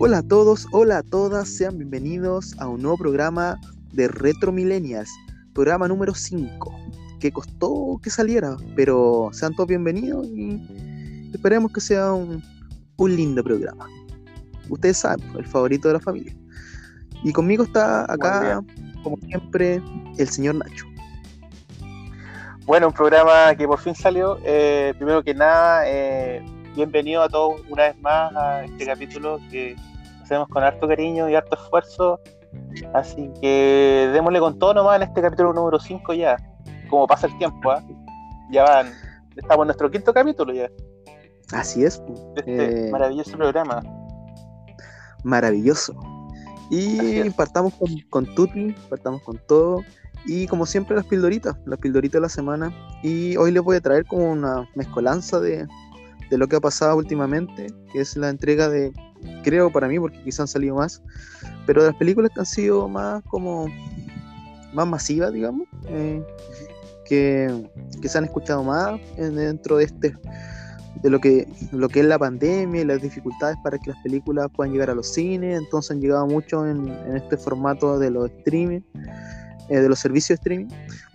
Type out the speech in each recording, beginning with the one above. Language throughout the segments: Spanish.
Hola a todos, hola a todas, sean bienvenidos a un nuevo programa de Retro Millennials, programa número 5, que costó que saliera, pero sean todos bienvenidos y esperemos que sea un, un lindo programa. Ustedes saben, el favorito de la familia. Y conmigo está acá, como siempre, el señor Nacho. Bueno, un programa que por fin salió. Eh, primero que nada, eh, bienvenido a todos una vez más a este capítulo que hacemos con harto cariño y harto esfuerzo. Así que démosle con todo nomás en este capítulo número 5 ya. Como pasa el tiempo, ¿ah? ya van, estamos en nuestro quinto capítulo ya. Así es. De este eh, maravilloso programa. maravilloso. Y partamos con, con Tuti, partamos con todo. Y como siempre, las pildoritas, las pildoritas de la semana. Y hoy les voy a traer como una mezcolanza de, de lo que ha pasado últimamente, que es la entrega de, creo para mí, porque quizás han salido más, pero de las películas que han sido más como, más masivas, digamos, eh, que, que se han escuchado más en- dentro de este de lo que, lo que es la pandemia y las dificultades para que las películas puedan llegar a los cines, entonces han llegado mucho en, en este formato de los streaming, eh, de los servicios de streaming.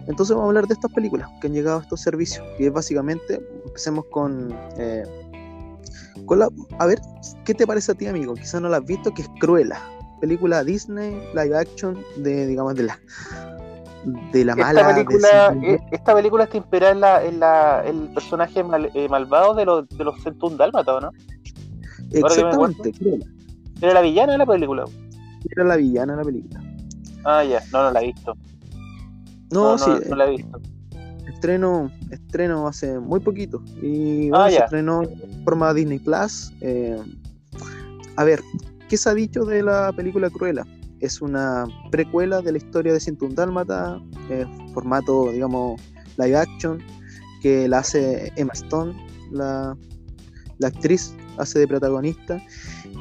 Entonces vamos a hablar de estas películas que han llegado a estos servicios, que es básicamente, empecemos con, eh, con la, a ver, ¿qué te parece a ti amigo? Quizás no la has visto, que es Cruella, película Disney, live action, de, digamos, de la, de la mala. Esta película, eh, esta película está inspirada en, la, en la, el personaje mal- eh, malvado de los, de los 101 Dálmatas, ¿o ¿no? Exactamente, Cruella, Era la villana de la película. era la villana de la película. Ah, ya, no, no la he visto. No, No, sí, no, no la he visto. estreno, estreno hace muy poquito. Y Ah, bueno, se ya. estrenó en forma Disney Plus. eh, a ver, ¿qué se ha dicho de la película Cruella? Es una precuela de la historia de 101 Dálmata, eh, formato, digamos, live action, que la hace Emma Stone, la, la actriz, hace de protagonista.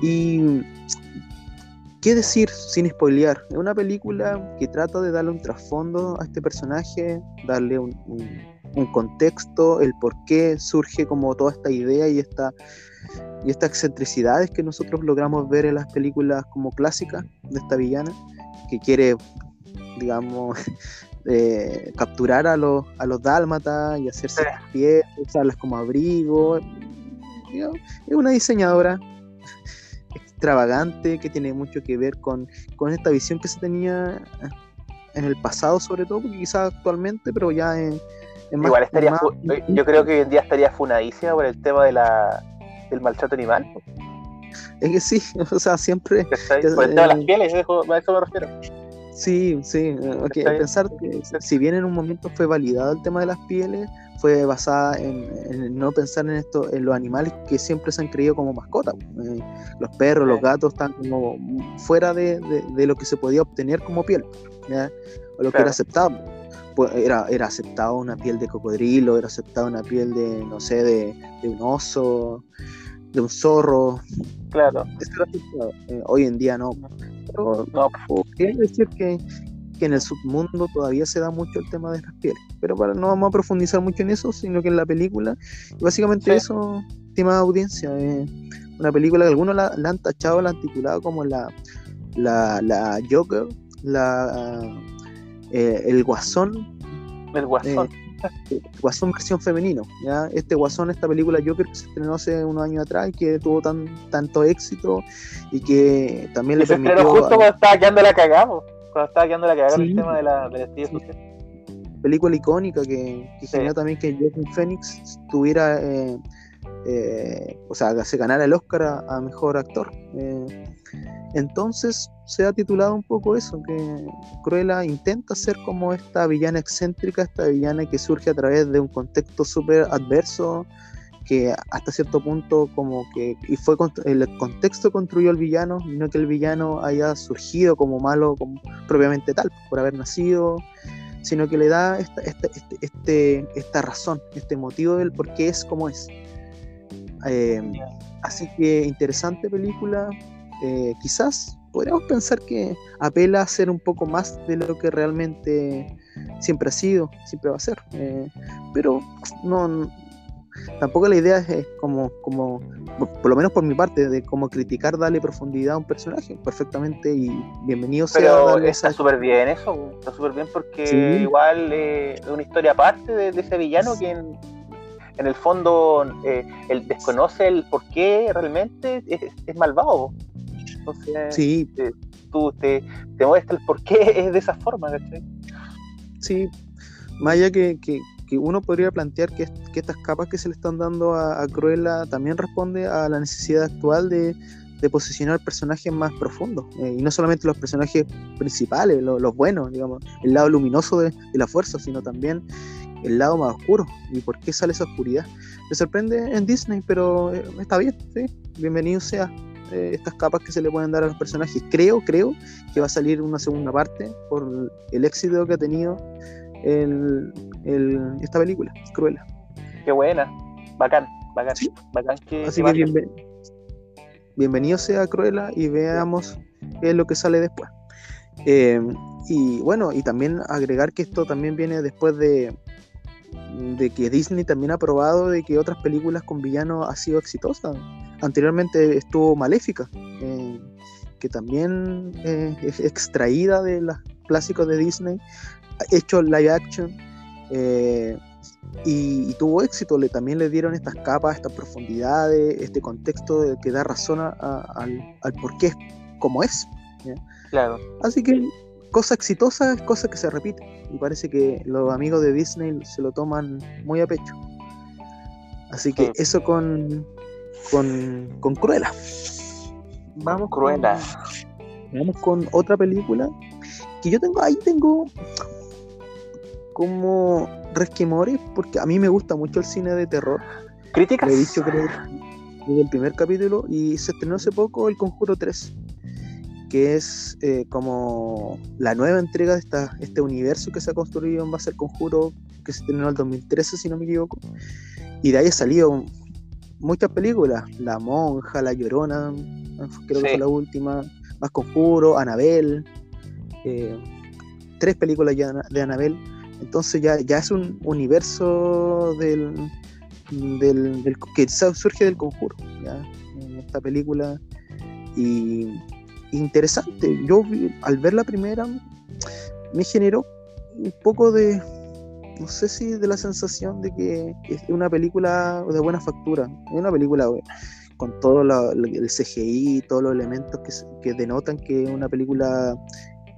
Y ¿Qué decir sin spoilear? Es una película que trata de darle un trasfondo a este personaje, darle un, un- un contexto, el por qué surge como toda esta idea y, esta, y estas excentricidades que nosotros logramos ver en las películas como clásicas de esta villana, que quiere, digamos, eh, capturar a los, a los dálmatas y hacerse Sí. pies, usarlas como abrigo. Es una diseñadora extravagante que tiene mucho que ver con, con esta visión que se tenía en el pasado sobre todo, porque quizás actualmente, pero ya en, en más- Igual estaría, más- yo creo que hoy en día estaría funadísima por el tema de la, del maltrato animal. Es que sí, o sea, siempre, Por el tema de eh, las pieles, eso- a eso me refiero. Sí, sí, eh, ok, Está bien. pensar que si bien en un momento fue validado el tema de las pieles, fue basada en, en no pensar en esto, en los animales que siempre se han creído como mascotas. eh, los perros, los gatos están como fuera de, de- de lo que se podía obtener como piel, ¿ya? o lo que era aceptable. Pues era, era aceptado una piel de cocodrilo, era aceptado una piel de, no sé, de, de un oso, de un zorro. Claro. Eh, hoy en día no. Pero No, Quería decir que, que en el submundo todavía se da mucho el tema de las pieles, pero para, no vamos a profundizar mucho en eso, sino que en la película, básicamente Sí. eso, estimada audiencia, eh, una película que algunos la, la han tachado, la han titulado como la, la, la Joker, la, eh, el Guasón, el guasón. Guasón versión femenino, ¿ya? Este Guasón, esta película Joker que se estrenó hace unos años atrás y que tuvo tan, tanto éxito y que también Y le se estrenó permitió... justo cuando estaba quedando la cagada, cuando estaba quedando la cagada con Sí. el tema de la, de la social. película icónica que, que Sí. generó también que Joaquin Phoenix tuviera, eh, eh, o sea, que se ganara el Oscar a, a mejor actor. Eh, entonces se ha titulado un poco eso, que Cruella intenta ser como esta villana excéntrica, esta villana que surge a través de un contexto súper adverso, que hasta cierto punto como que y fue el contexto construyó al villano no que el villano haya surgido como malo como propiamente tal por haber nacido sino que le da esta, esta, este, este- esta razón, este motivo del por qué es como es. Eh, así que interesante película. Eh, quizás podríamos pensar que apela a ser un poco más de lo que realmente siempre ha sido, siempre va a ser. Eh, pero no, no- tampoco la idea es, como, como por lo menos por mi parte, de cómo criticar, darle profundidad a un personaje perfectamente y bienvenido sea. Está súper bien eso, está súper bien porque igual eh, es una historia aparte de, ese villano que en, el fondo eh, él desconoce el por qué realmente es, malvado. Entonces, sí. Eh, tú te, te muestra el por qué es de esa forma, ¿cachai? Sí, más allá que, que, uno podría plantear que, estas capas que se le están dando a, Cruella también responde a la necesidad actual de, posicionar personajes más profundos. Eh, y no solamente los personajes principales, los buenos, digamos, el lado luminoso de, la fuerza, sino también el lado más oscuro. ¿Y por qué sale esa oscuridad? Me sorprende en Disney, pero eh, está bien, ¿sí? Bienvenido sea eh, estas capas que se le pueden dar a los personajes. Creo, creo que va a salir una segunda parte por el éxito que ha tenido el, esta película, Cruella. Qué buena, bacán, bacán, bacán que, Así que, bienvenido sea Cruella y veamos qué es lo que sale después. Eh, y bueno, y también agregar que esto también viene después de, de que Disney también ha probado de que otras películas con villanos ha sido exitosa. Anteriormente estuvo Maléfica, eh, que también eh, es extraída de los clásicos de Disney, hecho live action eh, y, tuvo éxito. Le, también le dieron estas capas, estas profundidades, este contexto que da razón al, al por qué es como es. Claro. Así que cosa exitosa es cosa que se repite. Y parece que los amigos de Disney se lo toman muy a pecho. Así que eso con, con, con Cruella. Vamos Cruella. vamos con otra película que yo tengo ahí tengo como resquemores, porque a mí me gusta mucho el cine de terror. ¿Críticas? Lo he dicho creo desde el primer capítulo y se estrenó hace poco El Conjuro 3, que es eh, como la nueva entrega de esta, este universo que se ha construido en base al Conjuro, que se estrenó en el 2013, si no me equivoco. Y de ahí ha salido muchas películas, La Monja, La Llorona, creo que fue la última, Más Conjuro, Anabel, eh, tres películas ya de Anabel entonces ya, ya es un universo del, del, que surge del conjuro, en esta película. Y interesante, yo al ver la primera me generó un poco de, no sé si de la sensación de que es una película de buena factura, es una película con todo el CGI, todos los elementos que, que denotan que es una película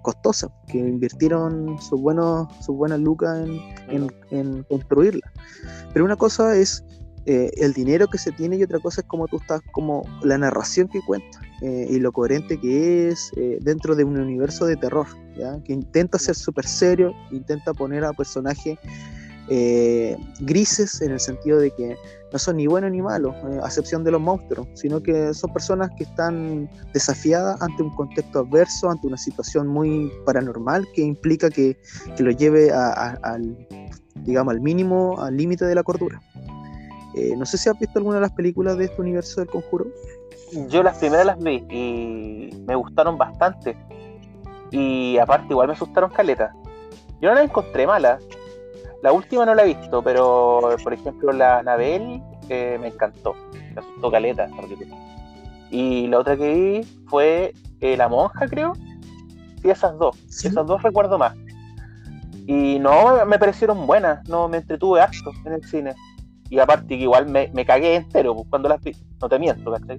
costosa, que invirtieron sus, buenos, sus buenas lucas en, construirla. Pero una cosa es eh, el dinero que se tiene y otra cosa es como tú estás, como la narración que cuenta eh, y lo coherente que es eh, dentro de un universo de terror, que intenta ser súper serio, intenta poner a personajes grises en el sentido de que no son ni buenos ni malos, a excepción de los monstruos, sino que son personas que están desafiadas ante un contexto adverso, ante una situación muy paranormal que implica que, que lo lleve al, digamos, al mínimo, al límite de la cordura. Eh, no sé si has visto alguna de las películas de este universo del conjuro. Yo las primeras las vi y me gustaron bastante. Y aparte igual me asustaron caleta. Yo no las encontré malas, la última no la he visto, pero por ejemplo la Anabel eh, me encantó. Me asustó caleta. Y la otra que vi fue eh, La Monja, creo. Sí, esas dos. Esas dos recuerdo más. Y no, me parecieron buenas. No, me entretuve harto en el cine. Y aparte que igual me, cagué entero pues, cuando las vi. No te miento, ¿cachai?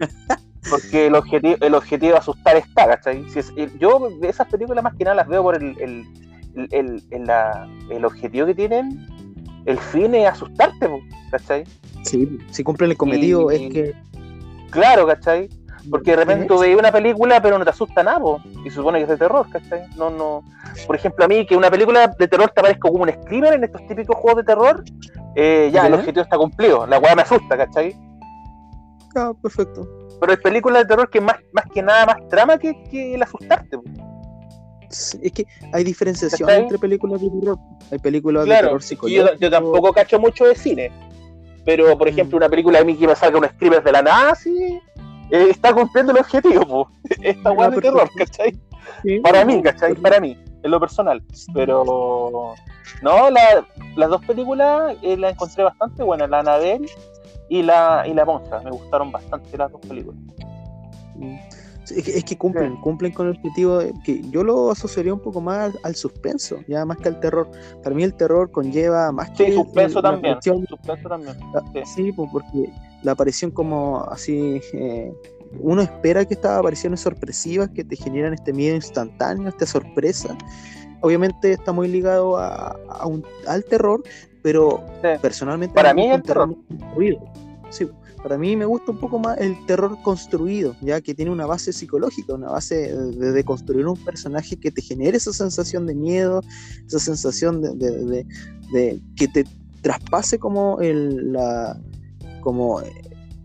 Porque el objetivo, el objetivo de asustar está, ¿cachai? Si es, yo esas películas más que nada las veo por el el, el, objetivo que tienen, el fin es asustarte, ¿cachai? Sí, si cumplen el cometido es que... Claro, ¿cachai? Porque de repente tú ves una película pero no te asusta nada, y se supone que es de terror, ¿cachai? No, no... Por ejemplo, a mí que una película de terror te parezca como un screamer en estos típicos juegos de terror, eh, ya, el objetivo está cumplido, la weá me asusta, ¿cachai? Ah, perfecto. Pero hay películas de terror que más, más que nada más trama que, que el asustarte es que hay diferenciación entre películas de terror. Hay películas de terror psicológico. Yo, tampoco cacho mucho de cine. Pero, por ejemplo, mm. una película de mí que me salga un screamer de la nada, sí, eh, está cumpliendo el objetivo, po. Esta weá de terror, ¿cachai? Para mí, ¿cachai? Para mí, en lo personal. Pero, no, las dos películas eh, las encontré bastante buenas. La Anabel y la, y la Monza. Me gustaron bastante las dos películas. Es que, cumplen, cumplen con el objetivo que yo lo asociaría un poco más al, suspenso, ya más que al terror. Para mí el terror conlleva más que suspenso también. suspenso también. sí, pues porque la aparición como así eh, uno espera que estas apariciones sorpresivas que te generan este miedo instantáneo, esta sorpresa, obviamente está muy ligado a, un, al terror, pero personalmente para mí es el terror. Sí, para mí me gusta un poco más el terror construido, ya que tiene una base psicológica, una base de, construir un personaje que te genere esa sensación de miedo, esa sensación de, de que te traspase como el, la, como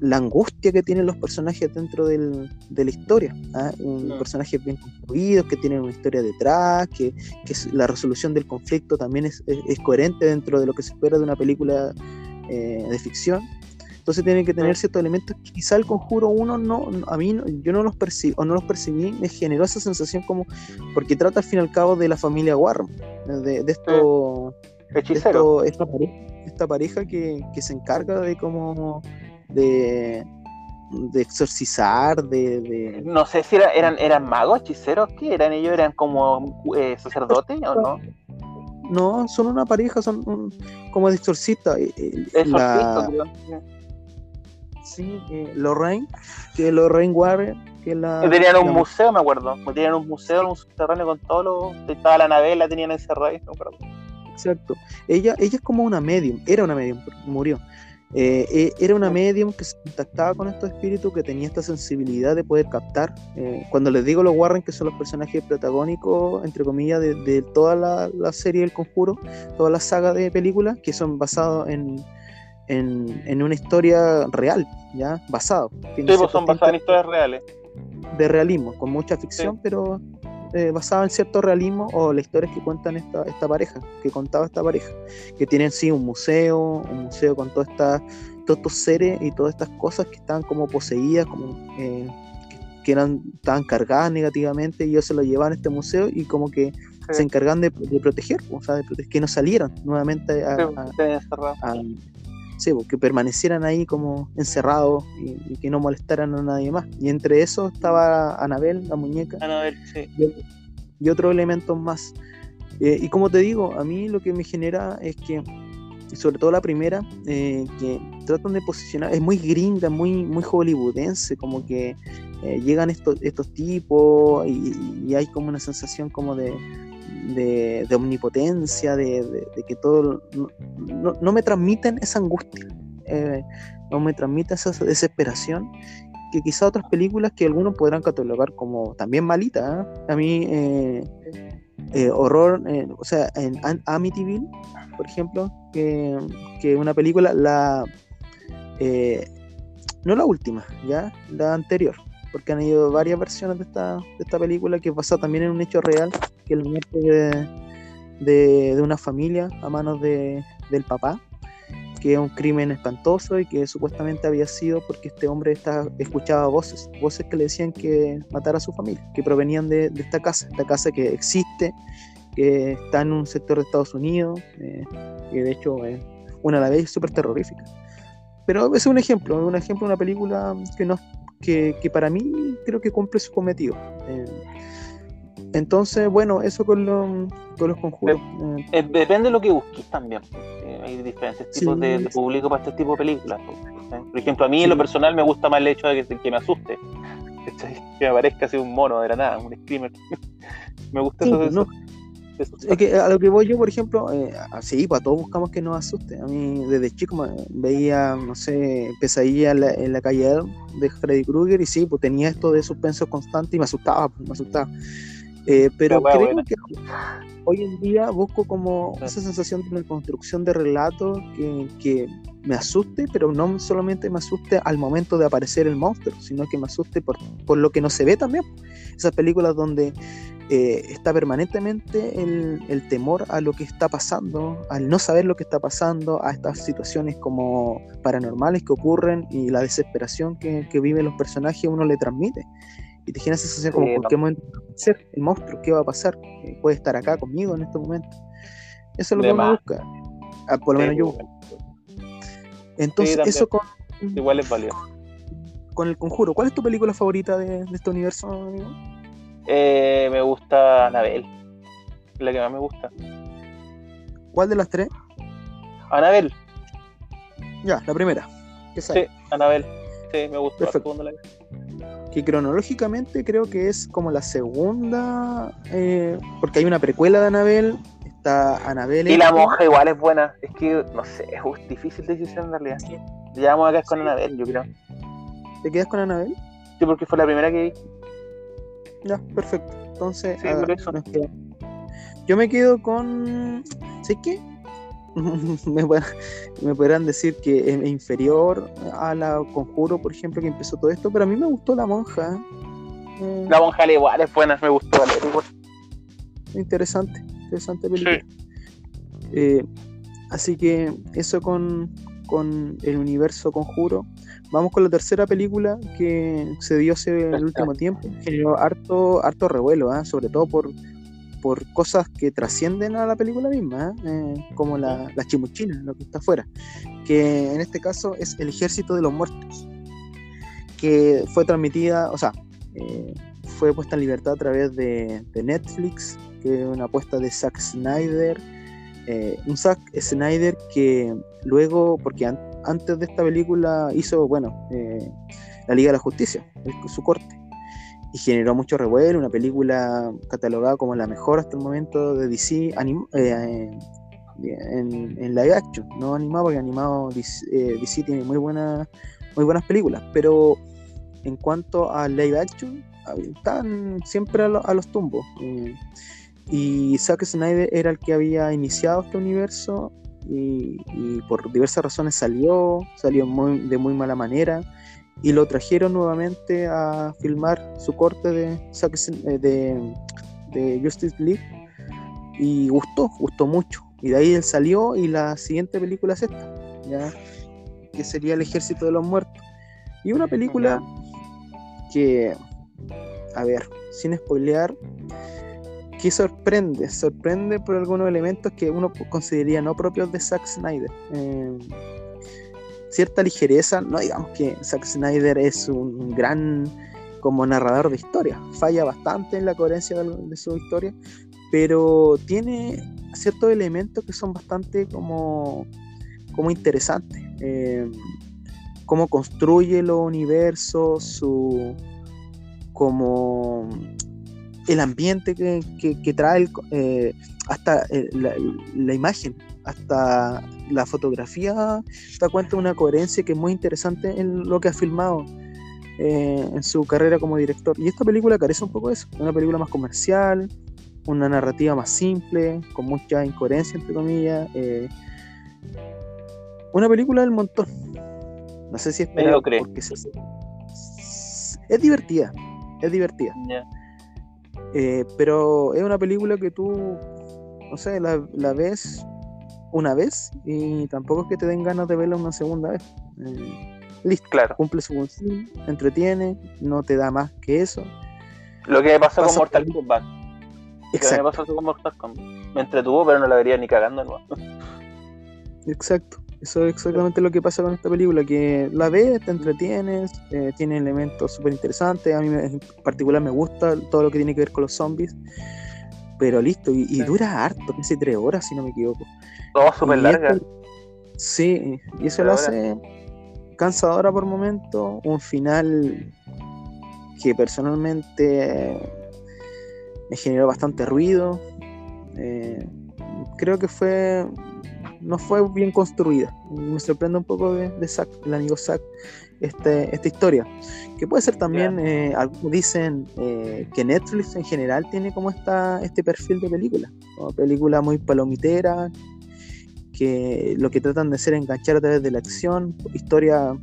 la angustia que tienen los personajes dentro del, de la historia. ¿ah? Un personaje bien construidos, que tienen una historia detrás, que, que la resolución del conflicto también es, es, coherente dentro de lo que se espera de una película eh, de ficción. Entonces tienen que tener ciertos elementos que quizá el conjuro uno no, a mí yo no los percibí, o no los percibí, me generó esa sensación como, porque trata al fin y al cabo de la familia Warren, de, de esto, esta, pareja, esta pareja que, que se encarga de cómo de, de exorcizar, de, No sé si eran, eran magos, hechiceros, ¿qué eran ellos? ¿Eran como eh, sacerdotes o no? No, son una pareja, son como de exorcista. Eh, eh, la... Sí, Lorraine, que Lorraine Warren, que la... Tenían un museo, me acuerdo. Tenían un museo, un subterráneo con todo lo... Estaba la nave, la tenían encerrada, no me acuerdo. Exacto. Ella, ella es como una medium, era una medium, murió. Eh, eh, era una medium que se contactaba con estos espíritus, que tenía esta sensibilidad de poder captar. Eh, cuando les digo los Warren, que son los personajes protagónicos, entre comillas, de, toda la, serie del Conjuro, toda la saga de películas, que son basados en, en, una historia real, ¿ya? Basado. Sí, pues son basados en historias reales. De realismo, con mucha ficción, pero eh, basada en cierto realismo o las historias que cuentan esta, esta pareja, que contaba esta pareja, que tienen sí un museo, un museo con todas estas todos estos seres y todas estas cosas que estaban como poseídas, como eh, que, eran, estaban cargadas negativamente y ellos se lo llevaban a este museo y como que se encargan de, proteger, o sea, de proteger, que no salieran nuevamente a, que permanecieran ahí como encerrados y, que no molestaran a nadie más. Y entre eso estaba Anabel, la muñeca. Anabel, sí. Y, otros elementos más. Eh, y como te digo, a mí lo que me genera es que, sobre todo la primera, eh, que tratan de posicionar, es muy gringa, muy, muy hollywoodense, como que eh, llegan estos, estos tipos y, hay como una sensación como de, de, omnipotencia, de, que todo... No, me transmiten esa angustia, eh, no me transmiten esa desesperación que quizá otras películas que algunos podrán catalogar como también malitas. ¿eh? A mí, eh, horror, o sea, en Amityville, por ejemplo, que, que una película, la... no la última, ya, la anterior, porque han ido varias versiones de esta, de esta película que pasa también en un hecho real, que la muerte de, de, una familia a manos de, del papá, que es un crimen espantoso y que supuestamente había sido porque este hombre está, escuchaba voces, voces que le decían que matara a su familia, que provenían de, de esta casa, esta casa que existe, que está en un sector de Estados Unidos, eh, que de hecho es una a la vez súper terrorífica. Pero es un ejemplo, un ejemplo de una película que no que, para mí creo que cumple su cometido. Eh, entonces, bueno, eso con, con los conjuros. Eh, depende de lo que busques también. hay diferentes tipos de, público para este tipo de películas. Por ejemplo, a mí en lo personal me gusta más el hecho de que, me asuste. Que me parezca así un mono de la nada, un screamer. me gusta eso. Es que a lo que voy yo, por ejemplo, eh, así, pues todos buscamos que nos asuste. A mí desde chico veía, no sé, pesadilla en la, en la calle de Freddy Krueger y sí, pues tenía esto de suspenso constante y me asustaba, pues, me asustaba. Eh, pero creo que hoy en día busco como esa sensación de una construcción de relato que, que, me asuste, pero no solamente me asuste al momento de aparecer el monstruo, sino que me asuste por, por lo que no se ve también. Esas películas donde eh, está permanentemente el, temor a lo que está pasando, al no saber lo que está pasando, a estas situaciones como paranormales que ocurren y la desesperación que, viven los personajes uno le transmite. Y te genera esa sensación como, ¿por qué momento va a ser el monstruo? ¿Qué va a pasar? Eh, ¿Puede estar acá conmigo en este momento? Eso es lo que uno busca. Ah, por lo menos yo Entonces, eso con, igual es válido. Con el conjuro, ¿cuál es tu película favorita de, de este universo, amigo? Eh, me gusta Anabel. La que más me gusta. ¿Cuál de las tres? Anabel. Ya, la primera. ¿Qué Sí? Anabel. Sí, me gustó. Perfecto. la. Que cronológicamente creo que es como la segunda, eh, porque hay una precuela de Anabel, está Anabel. Y la monja igual es buena. Es que, no sé, es difícil decisión en realidad. Ya vamos a quedar con Anabel, yo creo. ¿Te quedas con Anabel? Sí, porque fue la primera que vi. Ya, perfecto. Entonces, Sí, ah, por eso. nos yo me quedo con. ¿Sabes qué? me, pod- me podrán decir que es inferior a la Conjuro, por ejemplo, que empezó todo esto, pero a mí me gustó la monja. Eh, La monja igual es buena, me gustó. Interesante, interesante película. Eh, así que eso con, con el universo conjuro. Vamos con la tercera película que se dio hace el último tiempo. Generó harto, harto revuelo, ¿ah? sobre todo por, por cosas que trascienden a la película misma, ¿ah? Eh, como la, la chimuchina, lo que está afuera. Que en este caso es El Ejército de los Muertos. Que fue transmitida, o sea, eh, fue puesta en libertad a través de, Netflix, que es una apuesta de Zack Snyder. Eh, un Zack Snyder que luego, porque an- antes de esta película hizo, bueno, eh, La Liga de la Justicia, su corte, y generó mucho revuelo, una película catalogada como la mejor hasta el momento de DC anim- eh, eh, en, live action, no animado, porque animado DC, eh, tiene muy, buena, muy buenas películas, pero en cuanto a live action, ah, están siempre a, lo- a los tumbos. y Zack Snyder era el que había iniciado este universo y, y por diversas razones salió, salió muy, de muy mala manera y lo trajeron nuevamente a filmar su corte eh, de, Justice League y gustó, gustó mucho. Y de ahí él salió y la siguiente película es esta, que sería El Ejército de los Muertos. Y una película que, a ver, sin spoilear, que sorprende, sorprende por algunos elementos que uno consideraría no propios de Zack Snyder. Eh, cierta ligereza, no digamos que Zack Snyder es un gran como narrador de historia, falla bastante en la coherencia de, su historia, pero tiene ciertos elementos que son bastante como, como interesantes. Eh, cómo construye los universos, su como el ambiente que, que- trae, el eh, hasta eh, la imagen, hasta la fotografía, da cuenta de una coherencia que es muy interesante en lo que ha filmado eh, en su carrera como director. Y esta película carece un poco de eso, una película más comercial, una narrativa más simple, con mucha incoherencia, entre comillas. eh, una película del montón. No sé si es porque se- es divertida, es divertida. Eh, pero es una película que tú, no sé, la, la ves una vez y tampoco es que te den ganas de verla una segunda vez. Eh, listo, Claro. cumple su función, entretiene, no te da más que eso. Lo que me pasó con Pasa Mortal por- Kombat. Lo que me Exacto, pasó con Mortal Kombat. Me entretuvo, pero no la vería ni cagando. ¿no? exacto. Eso es exactamente lo que pasa con esta película, que la ves, te entretienes, eh, tiene elementos súper interesantes, a mí me- en particular me gusta todo lo que tiene que ver con los zombies, pero listo, y, dura harto, casi tres horas si no me equivoco. Todo súper larga. esto- sí, y eso lo hace cansadora por momento, un final que personalmente me generó bastante ruido. eh, creo que fue no fue bien construida. Me sorprende un poco de, de Zack, el amigo Zack, este, esta historia. Que puede ser también, eh, algunos dicen eh, que Netflix en general tiene como esta, este perfil de película. Como película muy palomitera, que lo que tratan de hacer es enganchar a través de la acción, historia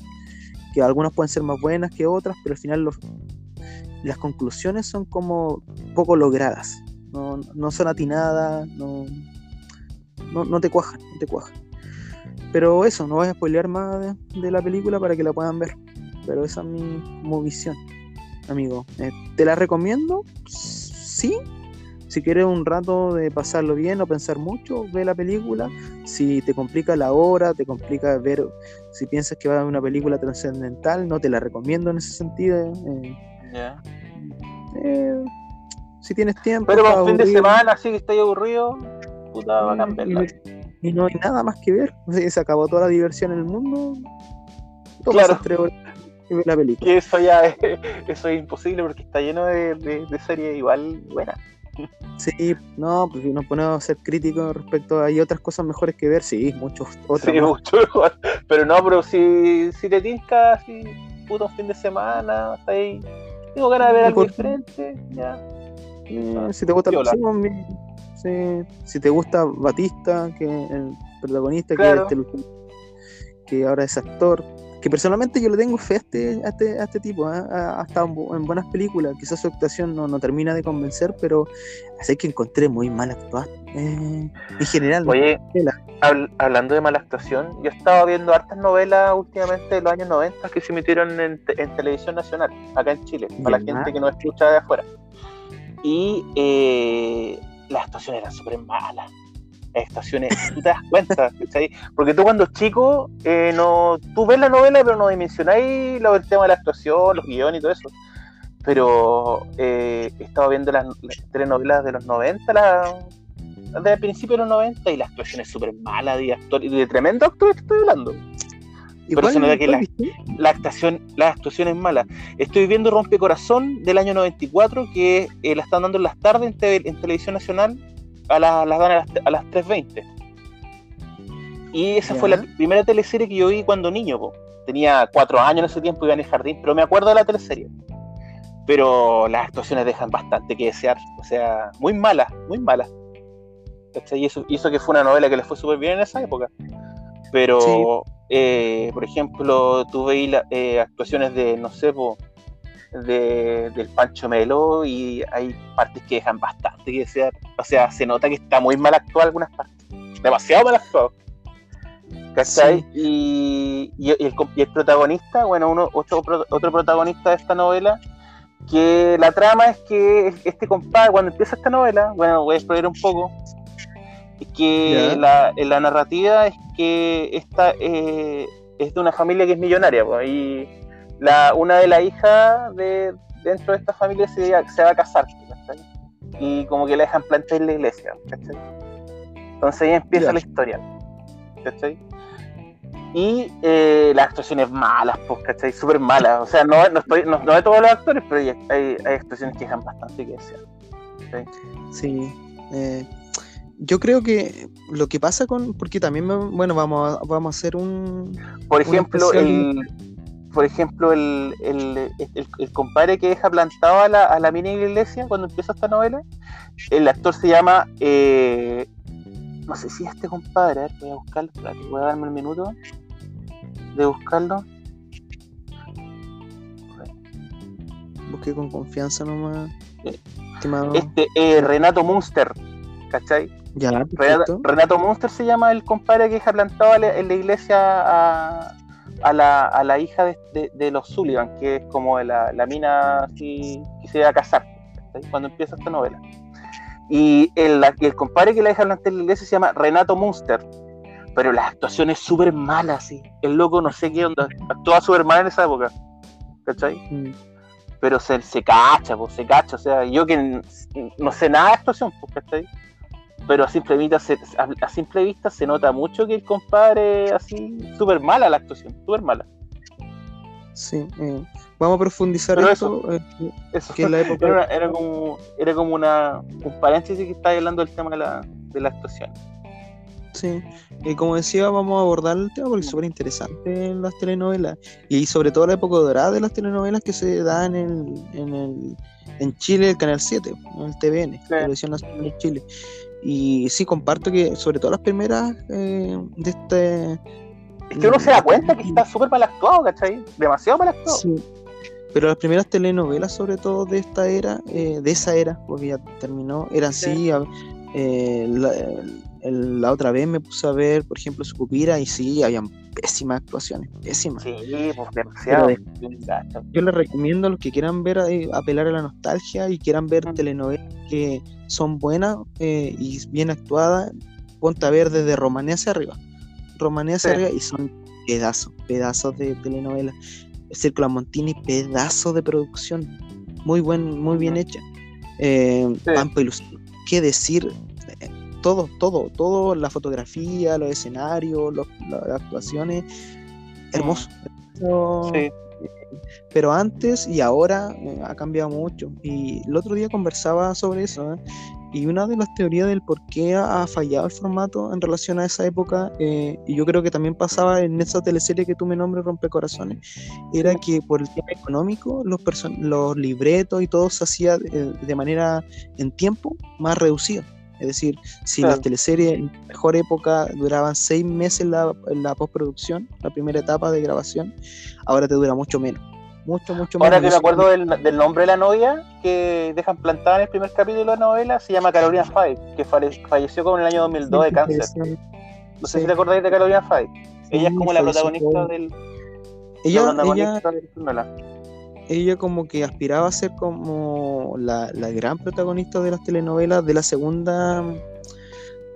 que algunas pueden ser más buenas que otras, pero al final los, las conclusiones son como poco logradas, no, no son atinadas, no, no, no te cuajan, no te cuajan. Pero eso, no voy a spoilear más de, de la película para que la puedan ver. Pero esa es mi, como visión, amigo. Eh, ¿Te la recomiendo? Sí, Si quieres un rato de pasarlo bien, no pensar mucho, ve la película. Si te complica la hora, te complica ver, si piensas que va a haber una película trascendental, no te la recomiendo en ese sentido. eh, eh, si tienes tiempo. Pero para estás un fin de semana, así que estoy aburrido, puta, bacán y, verla. no, y no hay nada más que ver. O sea, se acabó toda la diversión en el mundo. Toma Claro. tres horas y la película. Eso ya es, eso es imposible porque está lleno de, de, de series igual buenas. Sí, no, pues si nos ponemos a ser críticos respecto a hay otras cosas mejores que ver, sí, muchos otras. Sí, mucho mejor. Pero no, pero si, si te tinca así, puto un fin de semana, está ahí. Tengo ganas de ver ¿Y algo por diferente, ya. Eh, si te gusta sí, mi- sí, si te gusta Batista, que el protagonista, Claro. que, es este- que ahora es actor, que personalmente yo le tengo fe a este, a este, a este tipo, ¿eh? ha, ha estado en, bu- en buenas películas, quizás su actuación no, no termina de convencer, pero así que encontré muy mal actuado. eh, en general, Oye, Tela. habl- hablando de mala actuación, yo estaba viendo hartas novelas últimamente de los años 90 que se emitieron en, te- en televisión nacional, acá en Chile, para la gente que no escucha de afuera. Y eh, las actuaciones eran súper malas. Las actuaciones, tú te das cuenta. Porque tú cuando chico, eh, no, tú ves la novela, pero no dimensionáis del tema de la actuación, los guiones y todo eso. Pero eh, he estado viendo las, las telenovelas de los 90, la, las de principios de los 90, y la actuación es súper mala de actor, y de tremendo actor estoy hablando. Pero Igual, se nota que ¿cuál la- actuación, la actuación es mala. Estoy viendo Rompecorazón del año 94, que eh, la están dando en las tardes en, televisión nacional, a la- las dan a las, a las 3.20. Y esa fue la primera teleserie que yo vi cuando niño. po. Tenía cuatro años en ese tiempo, iba en el jardín, pero me acuerdo de la teleserie. Pero las actuaciones dejan bastante que desear, o sea, muy malas, muy malas. Y eso, y eso que fue una novela que le fue súper bien en esa época. Pero, eh, por ejemplo, tú veis la- eh, actuaciones de, no sé, po, de, del Pancho Melo y hay partes que dejan bastante que desear. O sea, se nota que está muy mal actuado algunas partes. Demasiado mal actuado. ¿Cachai? Y, y- y el, y el protagonista, bueno, uno, otro, otro protagonista de esta novela, que la trama es que este compadre, cuando empieza esta novela, bueno, voy a explorar un poco, que la, la narrativa es que esta eh, es de una familia que es millonaria, pues, y la, una de las hijas de, dentro de esta familia se, se va a casar, ¿cachai? Y como que la dejan plantar en la iglesia, ¿cachai? Entonces ahí empieza Ya. la historia, ¿cachai? Y eh, las actuaciones malas, pues, ¿cachai? Súper malas. O sea, no, no, estoy, no, no de todos los actores, pero hay, hay, hay actuaciones que dejan bastante que desear. Sí. eh, yo creo que lo que pasa con. Porque también, me- bueno, vamos a, vamos a hacer un. Por ejemplo, el, por ejemplo el, el, el, el compadre que deja plantado a la, a la mini iglesia cuando empieza esta novela, el actor se llama. eh, no sé si este compadre, a ver, voy a buscarlo, voy a darme un minuto de buscarlo. Busqué con confianza nomás. Estimado. Este, eh, Renato Munster, ¿cachai? Ya, Renato. Renato Munster se llama el compadre que deja plantado la- en la iglesia a, a la, a la hija de, de- de los Sullivan, que es como la, la mina así, que se va a casar, cuando empieza esta novela. Y el, la- el compadre que la deja plantar en la iglesia se llama Renato Munster, pero las actuaciones súper malas, sí. El loco no sé qué onda, actuaba súper mal en esa época, ¿cachai? Mm, pero se, se cacha, pues, se cacha. O sea, yo que no sé nada de actuación, pues, ¿cachai? Pero a simple vista se, a, a simple vista se nota mucho que el compadre así, súper mala la actuación, súper mala. Sí. eh, vamos a profundizar Pero esto. eh, Eso que en la época. era, como, era como una, un paréntesis que estaba hablando del tema de la, de la actuación. Sí, y como decía, vamos a abordar el tema porque es súper interesante en las telenovelas y sobre todo la época dorada de las telenovelas que se da en el, en el en Chile, el Canal 7, en el TVN, Televisión Nacional de Chile. Y sí, comparto que sobre todo las primeras eh, de este... Es que uno se da cuenta que está súper mal actuado, ¿cachai? Demasiado mal actuado. Sí, pero las primeras telenovelas, sobre todo de esta era, eh, de esa era, porque ya terminó, eran Sí. sí, a- eh, la, el- la otra vez me puse a ver, por ejemplo, Sucupira y sí, habían pésimas actuaciones, pésimas. Sí, pues demasiado. yo les recomiendo a los que quieran ver, eh, apelar a la nostalgia y quieran ver mm. telenovelas que son buenas eh, y bien actuadas, ponte a ver desde Romanía hacia arriba. Romanía hacia arriba y son pedazos, pedazos de telenovelas. El Círculo Montini, pedazos de producción. Muy buen, muy bien hecha. Eh, Pampa Ilusión. ¿Qué decir? Todo, todo, todo, la fotografía, los escenarios, las actuaciones, hermoso. Sí. Pero antes y ahora eh, ha cambiado mucho. Y el otro día conversaba sobre eso. ¿eh? Y una de las teorías del por qué ha, fallado el formato en relación a esa época, eh, y yo creo que también pasaba en esa teleserie que tú me nombres, Rompecorazones, era que por el tema económico, los, los libretos y todo se hacía de manera en tiempo más reducido. Es decir, si las teleseries en mejor época duraban seis meses la, la postproducción, la primera etapa de grabación, ahora te dura mucho menos. Mucho, mucho menos. Ahora que me acuerdo del, nombre de la novia que dejan plantada en el primer capítulo de la novela, se llama Carolina Five, que falleció como en el año 2002 de cáncer. No sé si te acordáis de Carolina Five. ella es como la protagonista del. Ella, ella, ella como que aspiraba a ser como la, gran protagonista de las telenovelas de la segunda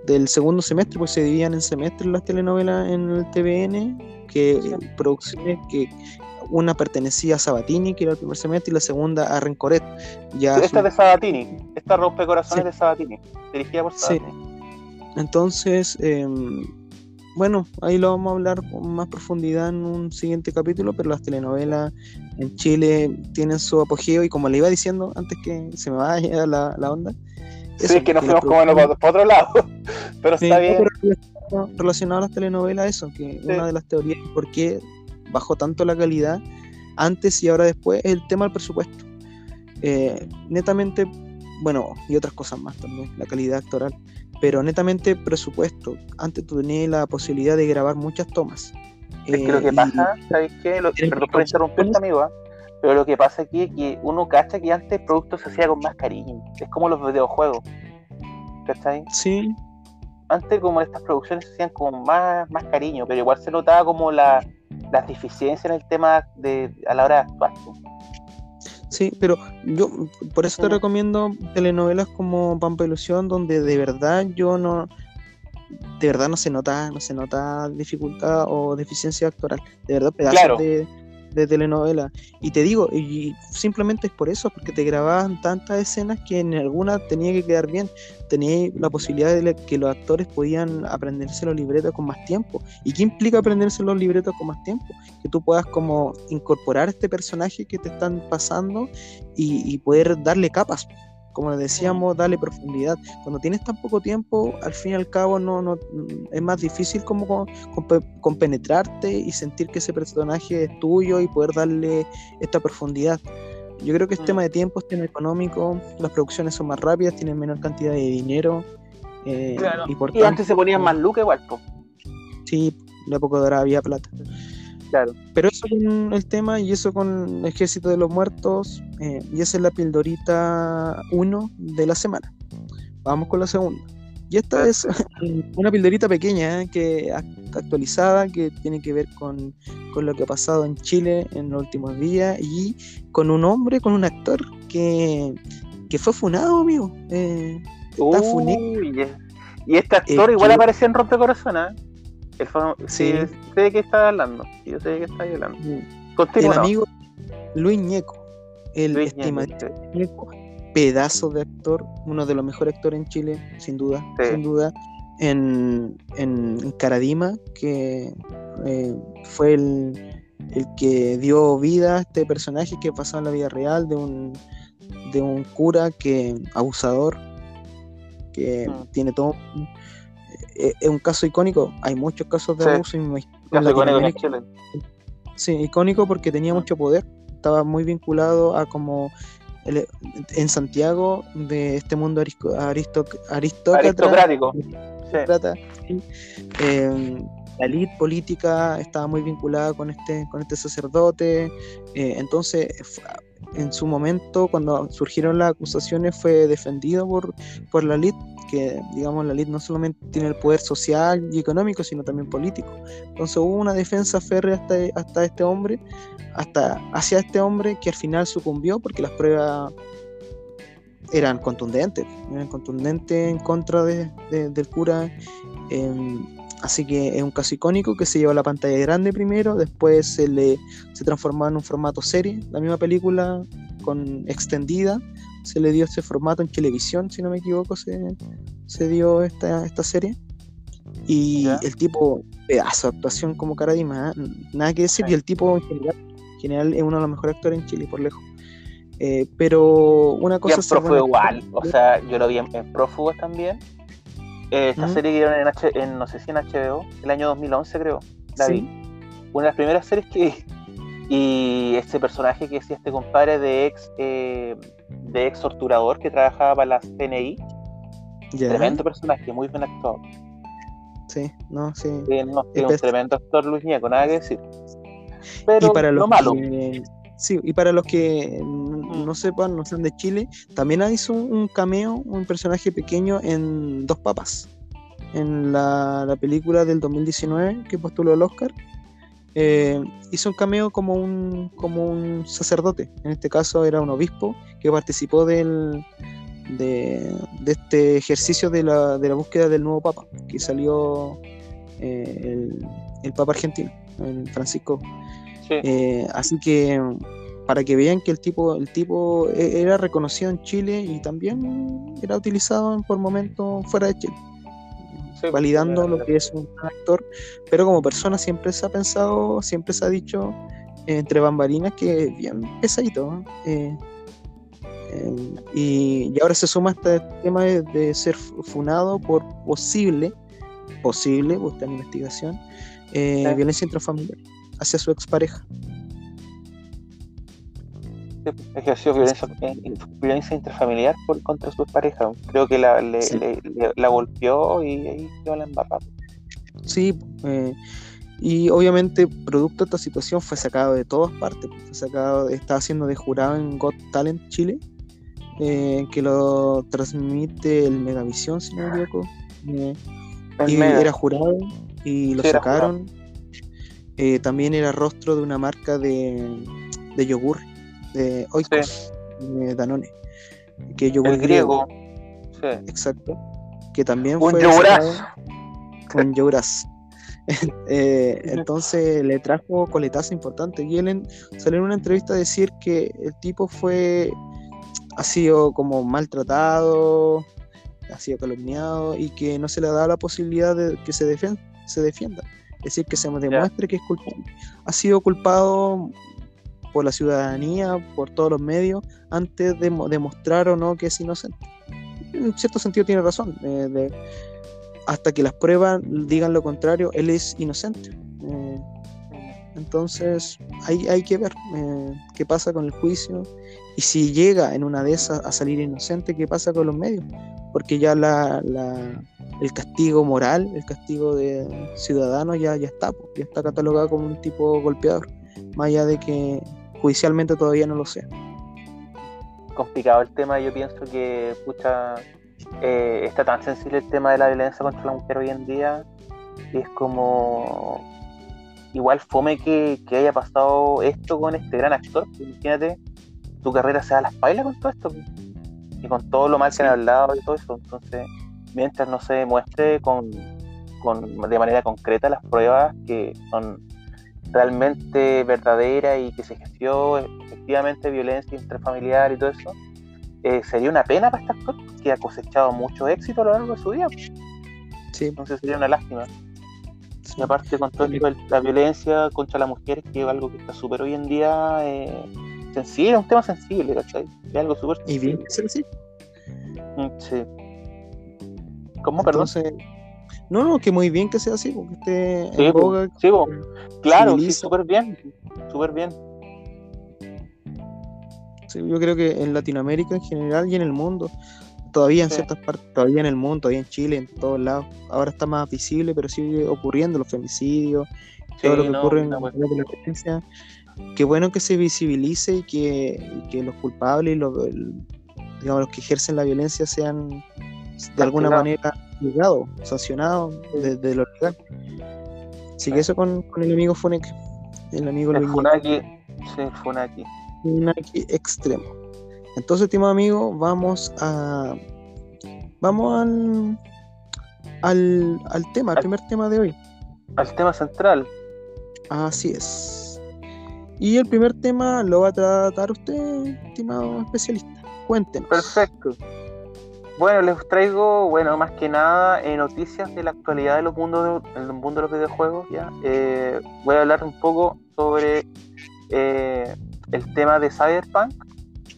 del segundo semestre, pues se dividían en semestres las telenovelas en el TVN, que producciones que una pertenecía a Sabatini, que era el primer semestre, y la segunda a Rencoret. Ya esta es de Sabatini, esta rompe corazones de Sabatini, dirigida por Sabatini. Entonces, eh, bueno, ahí lo vamos a hablar con más profundidad en un siguiente capítulo, pero las telenovelas en Chile tienen su apogeo y como le iba diciendo antes que se me vaya la, la onda. Sí, es que nos fuimos como otro lado, pero está bien. Relacionado a las telenovelas, eso, que una de las teorías por qué bajó tanto la calidad antes y ahora después es el tema del presupuesto. Eh, netamente, bueno, y otras cosas más también, la calidad actoral pero netamente presupuesto. Antes tú tenías la posibilidad de grabar muchas tomas. Es que lo que eh, pasa, ¿sabes qué? Lo, perdón por interrumpirte, amigo, ¿eh? pero lo que pasa aquí es que uno cacha que antes el producto se hacía con más cariño. Es como los videojuegos. ¿Cachai? Sí. Antes como estas producciones se hacían con más, más cariño, pero igual se notaba como la, las deficiencias en el tema de a la hora de actuar. Sí, pero yo por eso te recomiendo telenovelas como Pampa Ilusión, donde de verdad yo no, de verdad no se nota, no se nota dificultad o deficiencia actoral, de verdad pedazos de, de telenovela. Y te digo, y simplemente es por eso, porque te grababan tantas escenas que en alguna tenía que quedar bien. Tenía la posibilidad de que los actores podían aprenderse los libretos con más tiempo. ¿Y qué implica aprenderse los libretos con más tiempo? Que tú puedas como incorporar este personaje que te están pasando y, y poder darle capas como decíamos, darle profundidad. Cuando tienes tan poco tiempo, al fin y al cabo no, no es más difícil como compenetrarte y sentir que ese personaje es tuyo y poder darle esta profundidad. Yo creo que es mm. tema de tiempo, es tema económico, las producciones son más rápidas, tienen menor cantidad de dinero. Eh, y, antes se ponían más look igual, po. Sí, la época dorada había plata. Pero eso con el tema y eso con Ejército de los Muertos, eh, y esa es la pildorita 1 de la semana. Vamos con la segunda. Y esta es una pildorita pequeña, eh, que actualizada, que tiene que ver con, lo que ha pasado en Chile en los últimos días y con un hombre, con un actor que, fue funado, amigo. Eh, está y este actor igual apareció en Rompecorazón, El sí. sé de qué está hablando. Yo sé de qué está hablando. El amigo Luis Ñeco, el estimado Ñeco, pedazo de actor, uno de los mejores actores en Chile, sin duda, sin duda. En, en, Caradima, que eh, fue el, el, que dio vida a este personaje que pasó en la vida real de un, de un cura que abusador, que mm. tiene todo es un caso icónico. Hay muchos casos de abuso. Caso icónico Sí, icónico porque tenía mm. mucho poder. Estaba muy vinculado a como en Santiago de este mundo aristócrata. Aristocrático. Em, la elite política estaba muy vinculada con este, con este sacerdote. Eh, entonces, en su momento, cuando surgieron las acusaciones, fue defendido por, por la elite que, digamos, la elite no solamente tiene el poder social y económico, sino también político. Entonces hubo una defensa férrea hasta, hasta este hombre, hasta hacia este hombre que al final sucumbió porque las pruebas eran contundentes, eran contundentes en contra de, del cura. Em, así que es un caso icónico que se llevó a la pantalla grande primero, después se le se transformó en un formato serie, la misma película con extendida, se le dio ese formato en televisión, si no me equivoco, se, se dio esta, esta serie. Y el tipo, pedazo de actuación como Caradima, ¿eh? nada que decir, y el tipo en general, en general es uno de los mejores actores en Chile, por lejos. Eh, pero una cosa es. Prófugo igual, o sea, yo lo vi en, Prófugos también. Eh, esta serie que dieron en, H, en, no sé si en HBO, el año 2011 creo, la vi. Una de las primeras series que. Y este personaje que decía este compadre de ex eh, de ex torturador que trabajaba para la CNI. Tremendo personaje, muy bien actuado. Sí, no, sí. un tremendo actor Luis Ñeco, nada que decir. Pero y para lo malo. Sí, y para los que no mm. sepan, no sean de Chile, también hizo un cameo, un personaje pequeño en Dos Papas, en la, película del 2019 que postuló el Oscar. Eh, hizo un cameo como un, como un sacerdote, en este caso era un obispo que participó del, de, este ejercicio de la, de la, búsqueda del nuevo Papa, que salió eh, el, el, Papa argentino, el Francisco eh, así que para que vean que el tipo, el tipo e, era reconocido en Chile y también era utilizado por momentos fuera de Chile. validando lo que es un actor, pero como persona siempre se ha pensado, siempre se ha dicho entre bambalinas que es bien pesadito. Eh, eh, y, ahora se suma este tema de, ser funado por posible, posible, busca en investigación, violencia intrafamiliar hacia su expareja. Ejerció violencia, eh, violencia intrafamiliar por, contra su expareja. Creo que la, la golpeó y ahí quedó la embarrada. Sí, eh, y obviamente, producto de esta situación, fue sacado de todas partes. Fue sacado, estaba siendo de jurado en Got Talent Chile, eh, que lo transmite el Megavisión, si no me equivoco. y era jurado y lo sacaron. Eh, también era rostro de una marca de, de yogur, de Oikos, de Danone. Que yogur El griego. Sí. Exacto. Que también un fue. Un yoguraz. eh, entonces le trajo coletazo importante. Y él salió en una entrevista a decir que el tipo fue. ha sido como maltratado, ha sido calumniado y que no se le da la posibilidad de que se, se defienda es decir, que se demuestre que es culpable. Ha sido culpado por la ciudadanía, por todos los medios, antes de demostrar o no que es inocente. En cierto sentido tiene razón. Eh, hasta que las pruebas digan lo contrario, él es inocente. Eh, entonces hay, hay que ver eh, qué pasa con el juicio y si llega en una de esas a salir inocente, qué pasa con los medios. Porque ya la el castigo moral, el castigo de ciudadano ya, ya está, ya está catalogado como un tipo golpeador, más allá de que judicialmente todavía no lo sea. Complicado el tema, yo pienso que pucha, eh, está tan sensible el tema de la violencia contra la mujer hoy en día, y es como igual fome que, haya pasado esto con este gran actor, imagínate, tu carrera se da a las pailas con todo esto, y con todo lo mal que han hablado y todo eso, entonces mientras no se demuestre con, de manera concreta las pruebas que son realmente verdaderas y que se ejerció efectivamente violencia intrafamiliar y todo eso, eh, sería una pena para este actor que ha cosechado mucho éxito a lo largo de su vida. Sí. Entonces sería una lástima. Y aparte con todo esto la violencia contra la mujer, que es algo que está súper hoy en día eh, sensible, es un tema sensible, ¿cachai? Es algo súper Y bien sensible. Mm, sí. ¿Cómo, perdón? no, no, que muy bien que sea así, porque esté sí, en boga, sí, claro, sí, súper bien, súper bien. Sí, yo creo que en Latinoamérica en general y en el mundo, todavía en ciertas partes, todavía en el mundo, todavía en Chile, en todos lados, ahora está más visible, pero sigue ocurriendo los femicidios, todo lo que ocurre en la violencia. Qué bueno que se visibilice y que, que los culpables y los, digamos, los que ejercen la violencia sean de alguna manera juzgado, sancionado desde lo legal. Así que eso con, con el amigo Funeki. El amigo el Funaki, sí, Funaki. Funaki extremo. Entonces, último amigo, vamos a. Vamos al. Al, al tema, al primer tema de hoy. Al tema central. Así es. Y el primer tema lo va a tratar usted, estimado especialista. Cuéntenos. Perfecto. Bueno, les traigo, bueno, más que nada eh, noticias de la actualidad de los mundos del mundo de los videojuegos. ¿ya? Eh, voy a hablar un poco sobre eh, el tema de Cyberpunk,